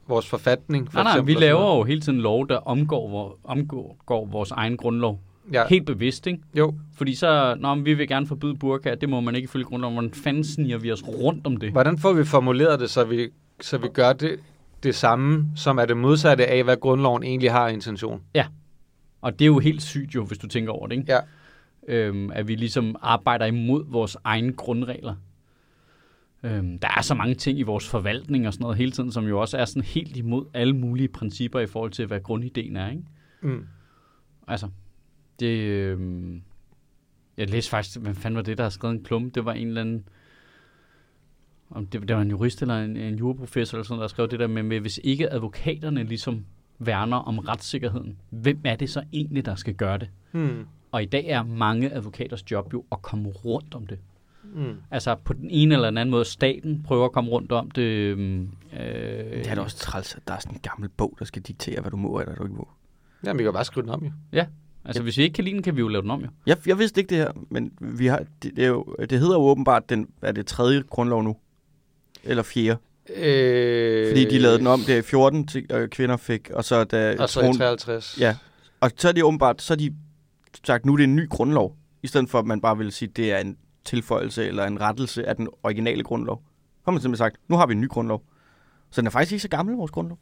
vores forfatning. For Nej, nej, eksempel, vi laver jo hele tiden lov, der omgår, hvor, omgår vores egen grundlov. Ja, Helt bevidst, ikke? jo. Fordi så, når vi vil gerne forbyde burka, det må man ikke følge grundloven. Hvordan fanden sniger vi os rundt om det? Hvordan får vi formuleret det, så vi, så vi gør det, det samme, som er det modsatte af, hvad grundloven egentlig har intention? Og det er jo helt sygt jo, hvis du tænker over det, ikke? Ja. Øhm, at vi ligesom arbejder imod vores egne grundregler. Øhm, der er så mange ting i vores forvaltning og sådan noget hele tiden, som jo også er sådan helt imod alle mulige principper i forhold til, hvad grundideen er, ikke? Mm. Altså, det... Øhm, jeg læste faktisk, hvad fanden var det, der har skrevet en klum? Det var en eller anden... Om det, det var en jurist eller en, en juraprofessor eller sådan, der skrev det der med, med, hvis ikke advokaterne ligesom værner om retssikkerheden, hvem er det så egentlig, der skal gøre det? Mm. Og i dag er mange advokaters job jo at komme rundt om det. Mm. Altså på den ene eller den anden måde, staten prøver at komme rundt om det. øhm, Øh, Det er da også træls, at der er sådan en gammel bog, der skal diktere, hvad du må eller hvad du ikke må. Jamen, vi kan jo bare skrive den om, jo. Altså hvis vi ikke kan lide den, kan vi jo lave den om jo. Jeg, jeg vidste ikke det her, men vi har, det, det, er jo, det hedder jo åbenbart, den, er det tredje grundlov nu? Eller fjerde? Øh, Fordi de lavede den om, der i 14 til, øh, kvinder fik, og så da Og så i 53. Ja. Og så er det åbenbart, så er de sagt, nu er det en ny grundlov, i stedet for at man bare vil sige, det er en tilføjelse eller en rettelse af den originale grundlov. Så har man simpelthen sagt, nu har vi en ny grundlov. Så den er faktisk ikke så gammel, vores grundlov.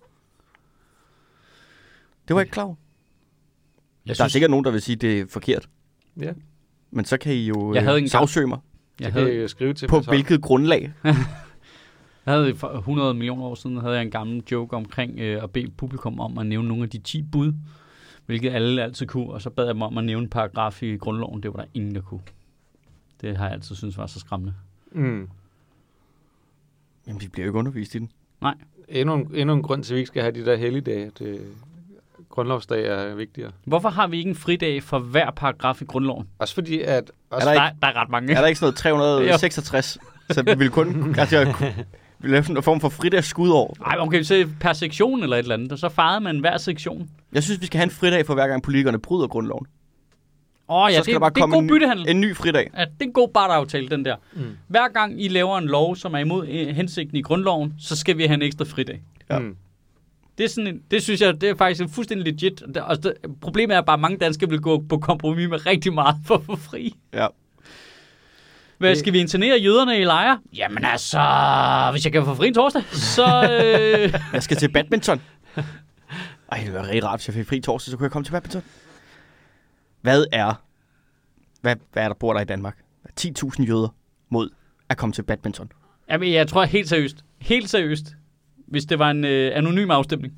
Det var jeg ikke klar over. Jeg Der er sikkert nogen, der vil sige, det er forkert. Ja. Men så kan I jo Jeg havde øh, en sagsøge mig. jeg havde, kan I skrive til På Holm. hvilket grundlag? Jeg havde for 100 millioner år siden, havde jeg en gammel joke omkring øh, at bede publikum om at nævne nogle af de 10 bud, hvilket alle altid kunne, og så bad jeg dem om at nævne en paragraf i grundloven, det var der ingen, der kunne. Det har jeg altid synes var så skræmmende. Mm. Jamen, vi bliver jo ikke undervist i den. Endnu, en, endnu en grund til, at vi ikke skal have de der helligdage. Det, grundlovsdag er vigtigere. Hvorfor har vi ikke en fridag for hver paragraf i grundloven? Også fordi, at... Også Er der Der, der er ret mange. Er der ikke sådan noget 366? så vi vil kun... Altså, jeg, vi lave sådan en form for fridagsskud over. Ej, okay, så per sektion eller et eller andet, og så fejrede man hver sektion. Jeg synes, vi skal have en fridag for hver gang politikerne bryder grundloven. Åh oh, ja, Så det, skal der bare det er komme god en ny- byttehandel. En ny fridag. Ja, det er en god barteraftale, den der. Mm. Hver gang I laver en lov, som er imod øh, hensigten i grundloven, så skal vi have en ekstra fridag. Ja. Mm. Det, er sådan en, det synes jeg, det er faktisk en fuldstændig legit. Det, og det, problemet er bare, at mange danskere vil gå på kompromis med rigtig meget for at få fri. Ja. Hvad, skal vi internere jøderne i lejre? Jamen altså, hvis jeg kan få fri en torsdag, så... Øh, Jeg skal til badminton. Ej, det var rigtig rart, hvis jeg fik fri torsdag, så kunne jeg komme til badminton. Hvad er, hvad, hvad er der bor der i Danmark? 10.000 jøder mod at komme til badminton. jamen, jeg tror helt seriøst, helt seriøst, hvis det var en øh, anonym afstemning,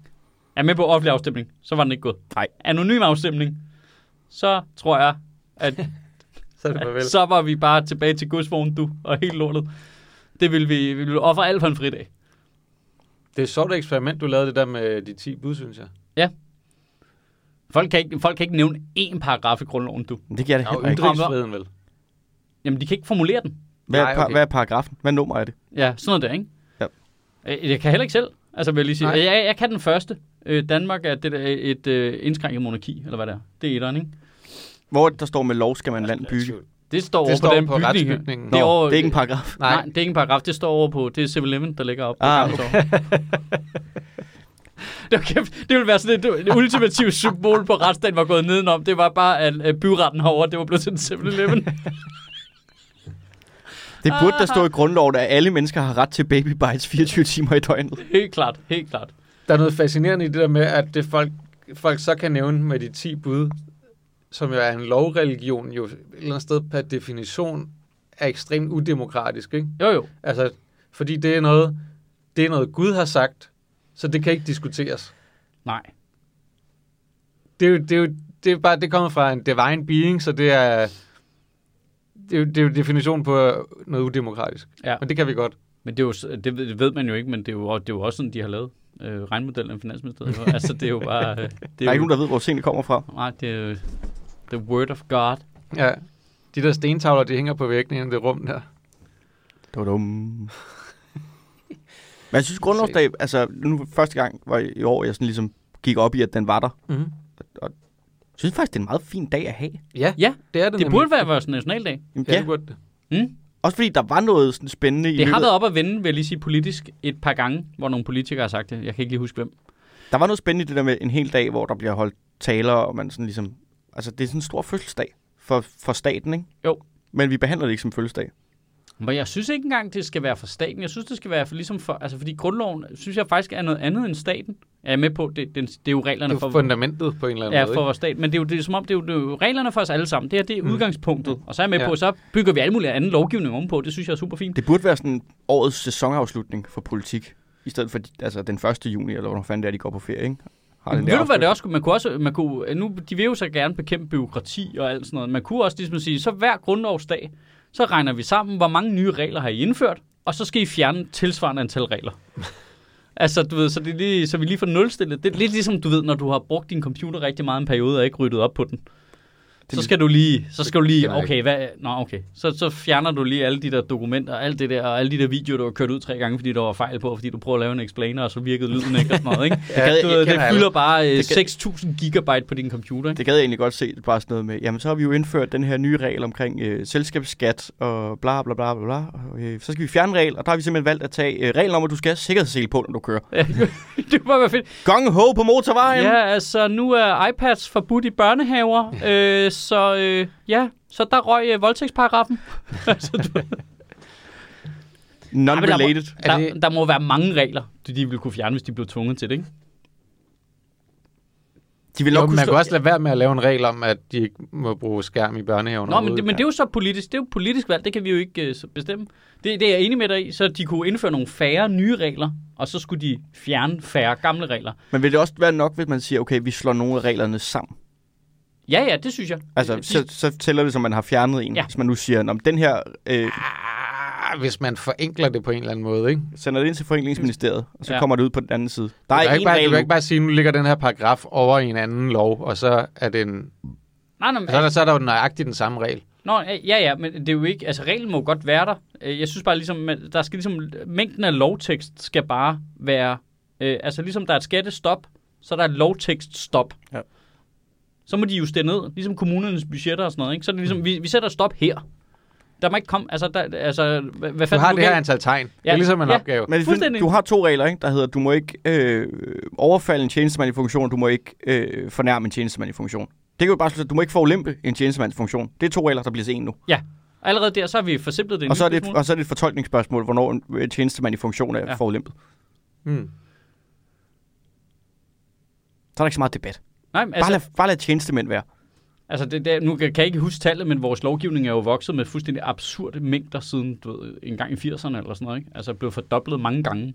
er med på offentlig afstemning, så var den ikke gået. Nej. Anonym afstemning, så tror jeg, at Så er det farvel. så var vi bare tilbage til godsvognen, du, og helt lortet. Det vil vi, vi vil ofre alt for en fridag. Det er et sjovt eksperiment, du lavede det der med de 10 bud, synes jeg. Folk kan, ikke, folk kan ikke nævne én paragraf i grundloven, du. Det giver det er heller ikke. ytringsfriheden, vel? Jamen, de kan ikke formulere den. Hvad er, Nej, okay. hvad er paragrafen? Hvad nummer er det? Ja, sådan noget der, ikke? Ja. Øh, Jeg kan heller ikke selv. Altså, vil jeg lige sige. Nej. Jeg, jeg kan den første. Øh, Danmark er det der, et øh, indskrænket monarki, eller hvad det er. Det er etteren, ikke? Hvor der står med lov, skal man land bygge. Det står over Det står på den på bygning. retsbygningen. Nå, Det er over- det er ikke en paragraf. Nej. Nej. Det er ikke en paragraf. Det står over på, det er 7-Eleven, der ligger oppe. på Ah, Torv. det, var kæft, det ville være sådan et, et ultimativt symbol på retsstaten var gået nedenom. Det var bare, at, at byretten herovre, det var blevet til en 7-Eleven. Det burde der stå i grundloven, at alle mennesker har ret til baby bites 24 timer i døgnet. helt klart, helt klart. Der er noget fascinerende i det der med, at det folk, folk så kan nævne med de 10 bud, som jo er en lovreligion, jo et eller andet sted per definition er ekstremt udemokratisk, ikke? Jo, jo. Altså, fordi det er noget, det er noget Gud har sagt, så det kan ikke diskuteres. Nej. Det er jo, det er jo, det er bare, det kommer fra en divine being, så det er, det er jo, det er jo definitionen på noget udemokratisk. Ja. Men det kan vi godt. Men det, er jo, det, ved- man jo ikke, men det er jo, det er jo også sådan, de har lavet øh, regnmodellen af Finansministeriet. altså, det er jo bare... Øh, det Der er er ikke nogen, der ved, hvor tingene kommer fra. Nej, det er jo the word of God. Ja. De der stentavler, de hænger på væggen i det rum der. Dumt. Men jeg synes, grundlovsdag, altså nu første gang var i år, jeg sådan ligesom gik op i, at den var der. Mm-hmm. Jeg synes faktisk, det er en meget fin dag at have. Ja, Ja, det er det det nemlig. burde være vores nationaldag. Jamen, Ja, ja, det burde det. Mm? også fordi der var noget sådan spændende i Det løbet. har været op at vende, vil jeg lige sige, politisk et par gange, hvor nogle politikere har sagt det. Jeg kan ikke lige huske, hvem. Der var noget spændende i det der med en hel dag, hvor der bliver holdt taler, og man sådan ligesom... Altså, det er sådan en stor fødselsdag for, for staten, ikke? Jo. Men vi behandler det ikke som fødselsdag. Men jeg synes ikke engang, det skal være for staten. Jeg synes, det skal være for, ligesom for... Altså, fordi grundloven, synes jeg faktisk er noget andet end staten. Jeg er med på, det, det, det er jo reglerne Det for... er fundamentet på en eller anden Ja, måde. for vores stat. Men det er jo det, er som om, det er, jo, det er jo reglerne for os alle sammen. Det her, det er Mm. udgangspunktet. Og så er jeg med Ja. på, så bygger vi alle mulige anden lovgivning ovenpå. Det synes jeg er super fint. Det burde være sådan årets sæsonafslutning for politik. I stedet for altså, den 1. juni, eller hvornår fanden det er, de går på ferie, ikke? Har den Ved du hvad det også kunne- man kunne også, man kunne, nu, de vil jo så gerne bekæmpe byråkrati og alt sådan noget. Man kunne også ligesom sige, så hver grundlovsdag, så regner vi sammen, hvor mange nye regler har I indført, og så skal I fjerne tilsvarende antal regler. altså, du ved, så, det er lige, så vi lige får nulstillet. Det er lidt ligesom, du ved, når du har brugt din computer rigtig meget en periode og ikke ryddet op på den. Så skal du lige, så skal du lige, okay, hvad, nå, okay. Så, så fjerner du lige alle de der dokumenter, alt det der, og alle de der videoer, du har kørt ud tre gange, fordi der var fejl på, fordi du prøver at lave en explainer, og så virkede lyden ikke og sådan noget, ikke? Ja, gad- Du det fylder alle. bare øh, Det kan- 6.000 gigabyte på din computer, ikke? Det gad jeg egentlig godt se, det bare sådan noget med, jamen så har vi jo indført den her nye regel omkring øh, selskabsskat og bla bla bla bla bla. Og, øh, så skal vi fjerne en regel, og der har vi simpelthen valgt at tage øh, reglen om, at du skal have sikkerhedssele på, når du kører. Ja, det var bare fedt. Gong ho på motorvejen! Ja, altså nu er iPads forbudt i børnehaver, øh, så øh, ja, så der røg øh, voldtægtsparagrafen. Non-related. Er der, det- der må være mange regler, de, de ville kunne fjerne, hvis de blev tvunget til det, ikke? De vil Jo, nok kunne man stå... kan også lade være med at lave en regel om, at de ikke må bruge skærm i børnehaven. Nå, men det, men det er jo så politisk, det er jo politisk valg, det kan vi jo ikke øh, så bestemme. Det, det er jeg enig med dig i, så de kunne indføre nogle færre nye regler, og så skulle de fjerne færre gamle regler. Men vil det også være nok, hvis man siger, okay, vi slår nogle af reglerne sammen? Ja, ja, det synes jeg. Altså, de, så, så tæller det, som man har fjernet en. Ja. Hvis man nu siger, om den her øh, Ah, hvis man forenkler det på en eller anden måde, ikke? sender det ind til Forenklingsministeriet, og så Ja. kommer det ud på den anden side. Der Du er kan, en ikke bare, du kan nu. ikke bare sige, nu ligger den her paragraf over i en anden lov, og så er, det en, nej, nej, men- så er, der, så er der jo nøjagtigt den samme regel. Nå, ja, ja, men det er jo ikke, altså reglen må godt være der. Øh, Jeg synes bare ligesom, der skal ligesom, mængden af lovtekst skal bare være, øh, altså ligesom der er et skattestop, så er der et lovtekststop. Ja. Så må de justere ned, ligesom kommunernes budgetter og sådan noget, ikke? Så er det ligesom, vi, vi sætter et stop her. Der må ikke komme, altså, der, altså hvad, hvad Du fanden har det her antal tegn. Det Ja, er ligesom en ja. opgave. Men det, Fuldstændig. du har to regler, ikke? der hedder, du må ikke øh, overfalde en tjenestemand i funktion, du må ikke øh, fornærme en tjenestemand i funktion. Det kan jo bare slå, du må ikke forulempe en tjenestemands funktion. Det er to regler, der bliver en nu. Allerede der, så har vi forsimplet det Og så, er det, smule. og så er det et fortolkningsspørgsmål, hvornår en øh, tjenestemand i funktion er Ja. ja. forulempet. Hmm. Så er der ikke så meget debat. Nej, men Altså, bare, lad, bare lad tjenestemænd være. altså det, det, nu kan jeg ikke huske tallet, men vores lovgivning er jo vokset med fuldstændig absurde mængder siden, du ved, en gang i 80'erne eller sådan noget, ikke? Altså blevet fordoblet mange gange,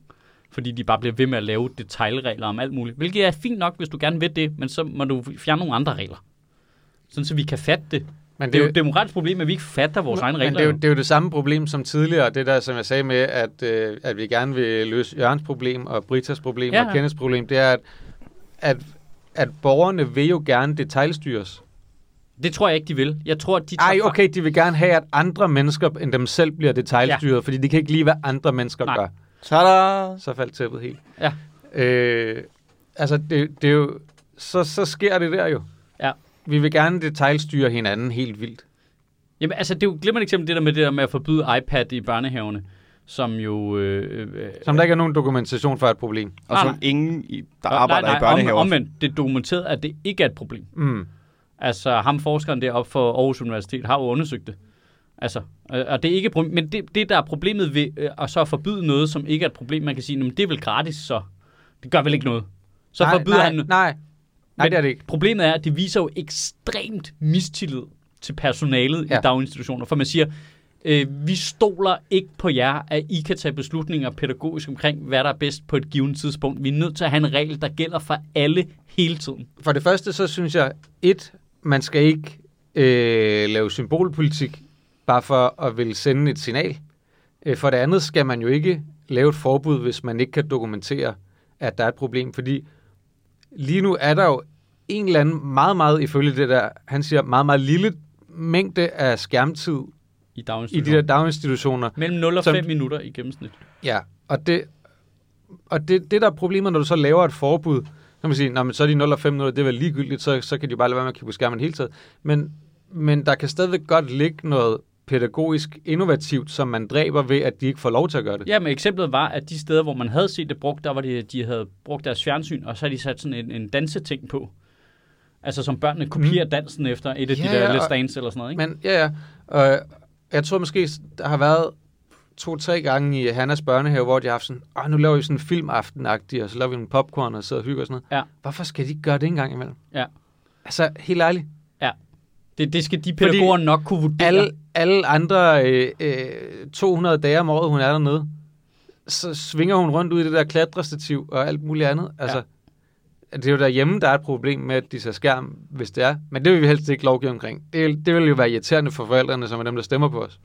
fordi de bare bliver ved med at lave detaljregler om alt muligt. Hvilket er fint nok, hvis du gerne vil det, men så må du fjerne nogle andre regler. Sådan, så vi kan fatte det. Men Det er jo et demokratisk problem, at vi ikke fatter vores egne men regler. det er, jo, det er jo det samme problem som tidligere, det der, som jeg sagde med, at, øh, at vi gerne vil løse Jørgens problem, og Britas problem, ja. og Kenneths problem, det er, at, at at borgerne vil jo gerne detaljstyres. Det tror jeg ikke, de vil. Jeg tror, de tager Ej, okay, de vil gerne have, at andre mennesker end dem selv bliver detaljstyret, ja. fordi de kan ikke lide, hvad andre mennesker Nej. gør. Tada! Så faldt tæppet helt. Ja. Øh, altså, det, det er jo... Så, så sker det der jo. Ja. Vi vil gerne detaljstyre hinanden helt vildt. Jamen, altså, det er jo glimrende eksempel, det der med det der med at forbyde iPad i børnehavene, som jo... Øh, øh, Som der ikke er nogen dokumentation for et problem. Og Nej, så nej. ingen, i, der nej, arbejder nej, i børnehaver. Om, omvendt, det er dokumenteret, at det ikke er et problem. Mm. Altså, ham forskeren deroppe for Aarhus Universitet har jo undersøgt det. Altså, øh, og det er ikke et problem, men det, det, der er problemet ved øh, at så forbyde noget, som ikke er et problem, man kan sige, "Nå, men det er vel gratis, så det gør vel ikke noget. Så nej, forbyder nej, han... Nej, nej, Men det er det ikke. Problemet er, at det viser jo ekstremt mistillid til personalet. Ja. i daginstitutioner. For man siger, øh, vi stoler ikke på jer, at I kan tage beslutninger pædagogisk omkring, hvad der er bedst på et givet tidspunkt. Vi er nødt til at have en regel, der gælder for alle hele tiden. For det første, så synes jeg, et, man skal ikke øh, lave symbolpolitik, bare for at vil sende et signal. Øh, for det andet skal man jo ikke lave et forbud, hvis man ikke kan dokumentere, at der er et problem. Fordi lige nu er der jo en eller anden meget, meget ifølge det der, han siger, meget, meget lille mængde af skærmtid i i de daginstitutioner. der daginstitutioner. Mellem 0 og Som- 5 minutter i gennemsnit. Ja, og det, og det, det der er problemet, når du så laver et forbud, så man sige, "Nå, men så er de 0 og 5 minutter, det er vel ligegyldigt, så, så kan de bare lade være med at kigge på skærmen hele tiden. Men, men der kan stadigvæk godt ligge noget pædagogisk innovativt, som man dræber ved, at de ikke får lov til at gøre det. Ja, men eksemplet var, at de steder, hvor man havde set det brugt, der var det, de havde brugt deres fjernsyn, og så havde de sat sådan en, en danseting på. Altså som børnene kopierer dansen efter et af Mm. Ja, de der ja, Let's Dance eller sådan noget, ikke? Men ja, ja. Og jeg tror måske, der har været to-tre gange i Hannas børnehave, hvor de har haft sådan, Åh, nu laver vi sådan en filmaften og så laver vi en popcorn og sidder og hygger og sådan noget. Ja. Hvorfor skal de ikke gøre det en gang imellem? Ja. Altså, helt ærligt. Det, det skal de pædagoger nok kunne vurdere. alle, alle andre øh, øh, 200 dage om året, hun er dernede, så svinger hun rundt ud i det der klatrestativ og alt muligt andet. Altså, ja. Det er jo derhjemme, der er et problem med, at de ser skærm, hvis det er. Men det vil vi helst ikke lovgive omkring. Det, det vil jo være irriterende for forældrene, som er dem, der stemmer på os.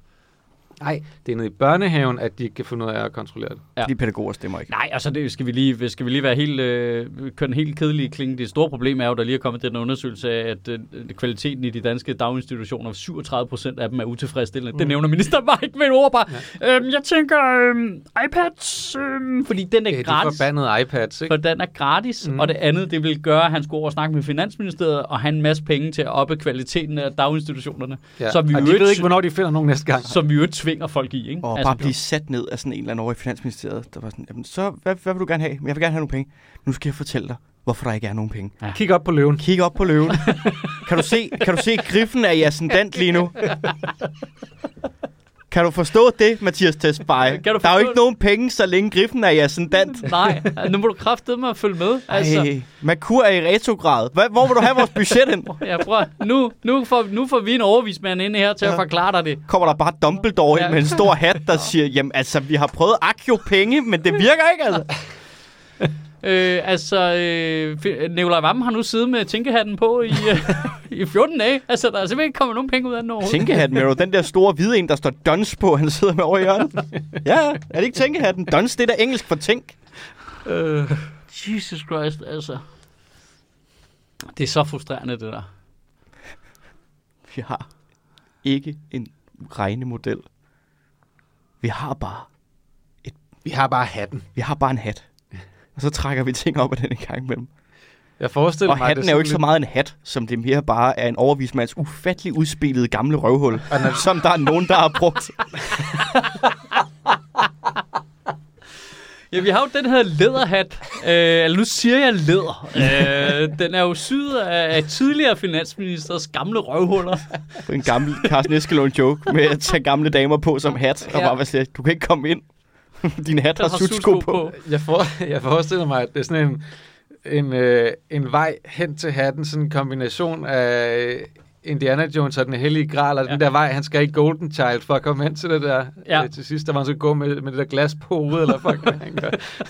Nej, det er nede i børnehaven, at de ikke kan finde ud af at kontrollere det. Ja. De pædagoger stemmer ikke. Nej, altså det skal vi lige, skal vi lige være helt, øh, køre en helt kedelig klinge. Det store problem er jo, der lige er kommet den undersøgelse af, at øh, kvaliteten i de danske daginstitutioner, 37 procent af dem er utilfredsstillende. Mm. Det nævner ministeren bare ikke med et ord bare. Ja. Øhm, jeg tænker, øhm, iPads, øhm, fordi den er Ja, de gratis. forbandede iPads, ikke? For den er gratis, mm. Og det andet, det vil gøre, at han skulle over og snakke med Finansministeriet og have en masse penge til at oppe kvaliteten af daginstitutionerne, Ja. som vi og de ikke- ved ikke, hvornår de finder nogen næste gang. som vi jo tvinger folk i. Ikke? Og Altså, bare blive sat ned af sådan en eller anden over i Finansministeriet, der var sådan, jamen så, hvad, hvad vil du gerne have? Jeg vil gerne have nogle penge. Nu skal jeg fortælle dig, hvorfor der ikke er nogen penge. Kig op på løven. Kig op på løven. kan, du se, kan du se griffen af ascendant lige nu? Kan du forstå det, Mathias Tesfaye? Der er jo ikke det? nogen penge, så længe griffen er i ascendant. Nej, nu må du kraftedeme med at følge med. Altså. Ej, Merkur er i retrograd. Hvad, hvor vil du have vores budget hen? Ja, prøv, nu, nu, får, nu får vi en overvismand ind her til ja. at forklare dig det. Kommer der bare Dumbledore Ja. ind med en stor hat, der siger, jamen altså, vi har prøvet Akio penge, men det virker ikke altså. Øh, altså, øh, Nicolai Vammen har nu siddet med tænkehatten på i, øh, i 14 dage. Altså, der er simpelthen ikke kommet nogen penge ud af den overhovedet. Tænkehatten, Mero, den der store hvide en, der står Duns på, han sidder med over i hjørnet. Ja, er det ikke tænkehatten? Duns, det er da engelsk for tænk. Øh. Jesus Christ, altså. Det er så frustrerende, det der. Vi har ikke en regnemodel. Vi har bare, Vi har bare hatten. vi har bare en hat. Og så trækker vi ting op af den en gang imellem. Jeg forestiller Og mig, hatten er jo ikke så sådan meget en hat, som det mere bare er en overvismands ufattelig udspillede gamle røvhul, når- som der er nogen, der har brugt. Ja, vi har jo den her læderhat. Øh, eller nu siger jeg læder. Øh, den er jo syet af, af tidligere finansministers gamle røvhuller. En gammel Carsten Eskelund joke med at tage gamle damer på som hat. Og Ja. bare være sådan, du kan ikke komme ind. Din hat har sutsko på. på. Jeg, for, jeg forestiller mig, at det er sådan en, en, øh, en vej hen til hatten, sådan en kombination af Indiana Jones og den hellige gral, og ja. Den der vej, han skal i Golden Child for at komme hen til det der Ja. øh, til sidst, der var han så gå med, med det der glas på hovedet, eller fuck, hvad han gør.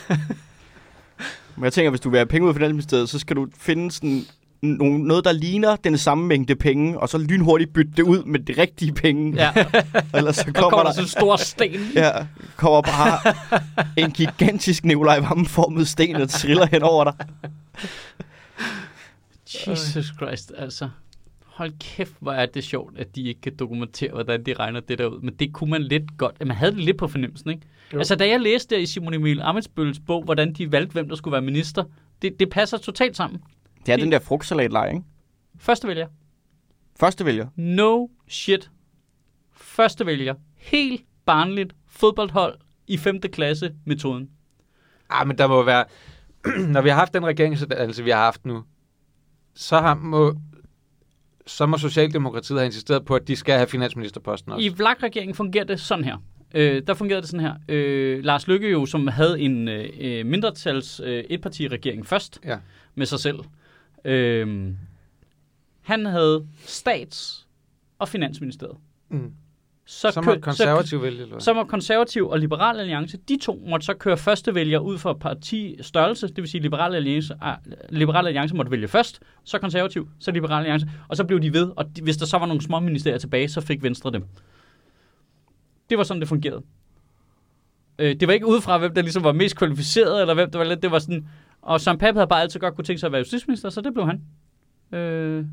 Men jeg tænker, hvis du vil have penge ud af Finansministeriet, så skal du finde sådan noget, der ligner den samme mængde penge, og så lynhurtigt bytte det ud med de rigtige penge. Ja, Ellers så kommer kommer der der, sådan en stor sten. ja, kommer bare en gigantisk Nikolaj Vammen-formet sten, der triller hen over dig. Jesus Christ, altså. Hold kæft, hvor er det sjovt, at de ikke kan dokumentere, hvordan de regner det der ud. Men det kunne man lidt godt. Man havde det lidt på fornemmelsen, ikke? Jo. Altså, da jeg læste der i Simon Emil Amitsbøls bog, hvordan de valgte, hvem der skulle være minister, det, det passer totalt sammen. Det er den der frugtsalatleg, ikke? Første vælger. Første vælger. No shit. Første vælger. Helt barnligt fodboldhold i 5. klasse metoden. Ah, men der må være... Når vi har haft den regeringsuddannelse, vi har haft nu, så har, må, så må Socialdemokratiet have insisteret på, at de skal have finansministerposten også. I VLAG-regeringen fungerer det sådan her. Øh, der fungerede det sådan her. Øh, Lars Lykke jo, som havde en øh, mindretals øh, etparti-regering først Ja. med sig selv. Øh, han havde stats- og finansministeriet. Mm. Så, Så kø- må konservativ vælge, eller? Så må konservativ og liberal alliance, de to måtte så køre første vælger ud fra partistørrelse, det vil sige liberal alliance, ah, liberal alliance måtte vælge først, så konservativ, så liberal alliance, og så blev de ved, og de, hvis der så var nogle små ministerier tilbage, så fik Venstre dem. Det var sådan, det fungerede. Øh, det var ikke udefra, hvem der ligesom var mest kvalificeret, eller hvem der var lidt, det var sådan, og Søren Pape havde bare altid godt kunne tænke sig at være justitsminister, så det blev han. Øh,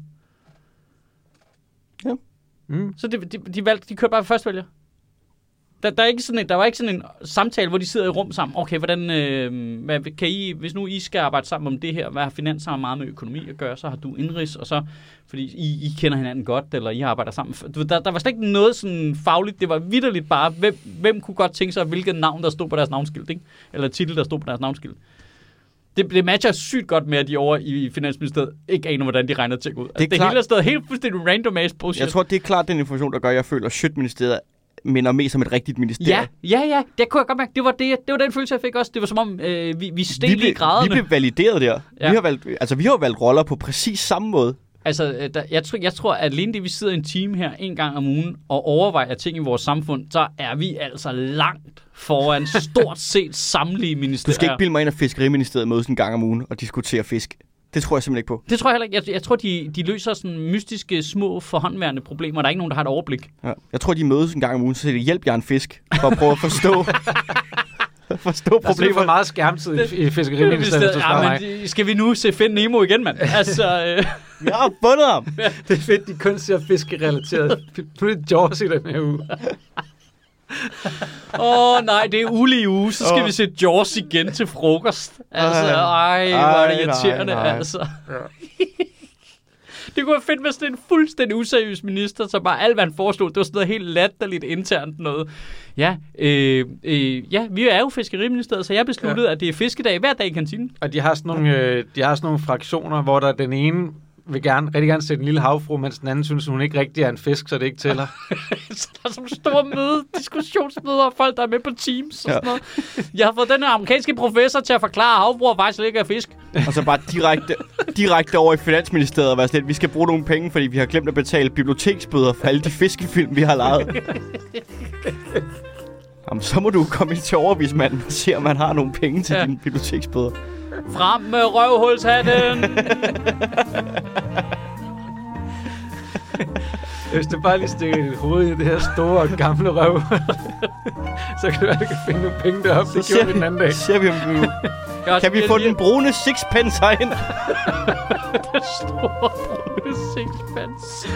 Mm. så de, de, de, valgte, de kørte bare første vælger. Der, der, er ikke sådan en, der var ikke sådan en samtale, hvor de sidder i rum sammen. Okay, hvordan, øh, hvad, kan I, hvis nu I skal arbejde sammen om det her, hvad har finans har meget med økonomi at gøre, så har du indrigs, og så, fordi I, I kender hinanden godt, eller I arbejder sammen. Du, der, der var slet ikke noget sådan fagligt, det var vidderligt bare, hvem, hvem kunne godt tænke sig, hvilket navn, der stod på deres navnskilt, ikke? eller titel, der stod på deres navnskilt. Det, det matcher sygt godt med, at de over i Finansministeriet ikke aner, hvordan de regner ting ud. Altså, det, det klart. hele er stadig helt fuldstændig random ass bullshit. Jeg tror, det er klart den information, der gør, at jeg føler, at Sjøtministeriet minder mest om et rigtigt ministerium. Ja, ja, ja. Det kunne jeg godt mærke. Det var, det, det var den følelse, jeg fik også. Det var som om, øh, vi, vi steg i blev, vi graderne. blev valideret der. Ja. Vi, har valgt, altså, vi har valgt roller på præcis samme måde. Altså, øh, der, jeg, tror, jeg tror, at alene det, vi sidder i en team her en gang om ugen og overvejer ting i vores samfund, så er vi altså langt foran stort set samtlige Du ministerier. skal ikke bilde mig ind, at Fiskeriministeriet mødes en gang om ugen og diskutere fisk. Det tror jeg simpelthen ikke på. Det tror jeg heller ikke. Jeg, jeg tror, de, de løser sådan mystiske, små, forhåndværende problemer. Der er ikke nogen, der har et overblik. Ja. Jeg tror, de mødes en gang om ugen, så siger de, hjælp jer en fisk, for at prøve at forstå, forstå Der er for meget skærmtid i, i fiskeriministeriet, ja, men de- skal vi nu se Find Nemo igen, mand? Altså, øh, Jeg har fundet ham! Det er fedt, de kun ser fiskerelateret. Nu er det Jaws i den her uge. Åh oh, nej, det er ulige uge, så skal Åh. vi se Jaws igen til frokost. Altså, Ej. ej, hvor er det irriterende, nej, nej. altså. det kunne være fedt, det er en fuldstændig useriøs minister, så bare alt, hvad han foreslog, det var sådan noget helt latterligt internt noget. Ja, øh, øh, ja vi er jo fiskeriministeriet, så jeg besluttede, ja. at det er fiskedag hver dag i kantinen. Og de har sådan nogle, øh, de har sådan nogle fraktioner, hvor der den ene vil gerne, rigtig gerne sætte en lille havfru, mens den anden synes, hun ikke rigtig er en fisk, så det ikke tæller. så der er sådan nogle store møde, diskussionsmøder, og folk, der er med på Teams og Ja. sådan noget. Jeg har fået den her amerikanske professor til at forklare, at havbrug faktisk ikke er fisk. Og så bare direkte, direkte over i Finansministeriet og være sådan lidt, vi skal bruge nogle penge, fordi vi har glemt at betale biblioteksbøder for alle de fiskefilm, vi har lejet. Jamen, så må du komme ind til overvismanden og se, om han har nogle penge til Ja. ja. dine biblioteksbøder. Frem med røvhulshatten! Hvis du bare lige stikker dit hoved i det her store, gamle røv, så kan du være, du kan finde nogle penge deroppe. Det gjorde vi den anden dag. så ser vi, om vi, kan vi få den brune sixpence herind? store brune sixpence?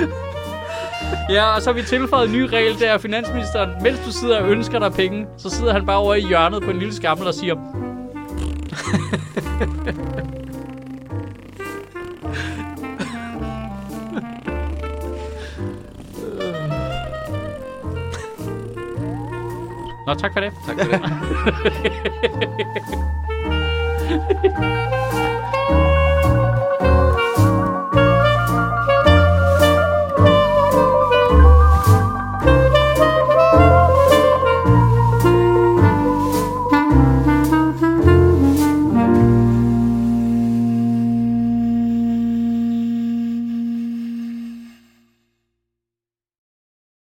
Ja, og så har vi tilføjet en ny regel, der er finansministeren, mens du sidder og ønsker dig penge, så sidder han bare over i hjørnet på en lille skammel og siger, Nå, tak for det. Tak for det.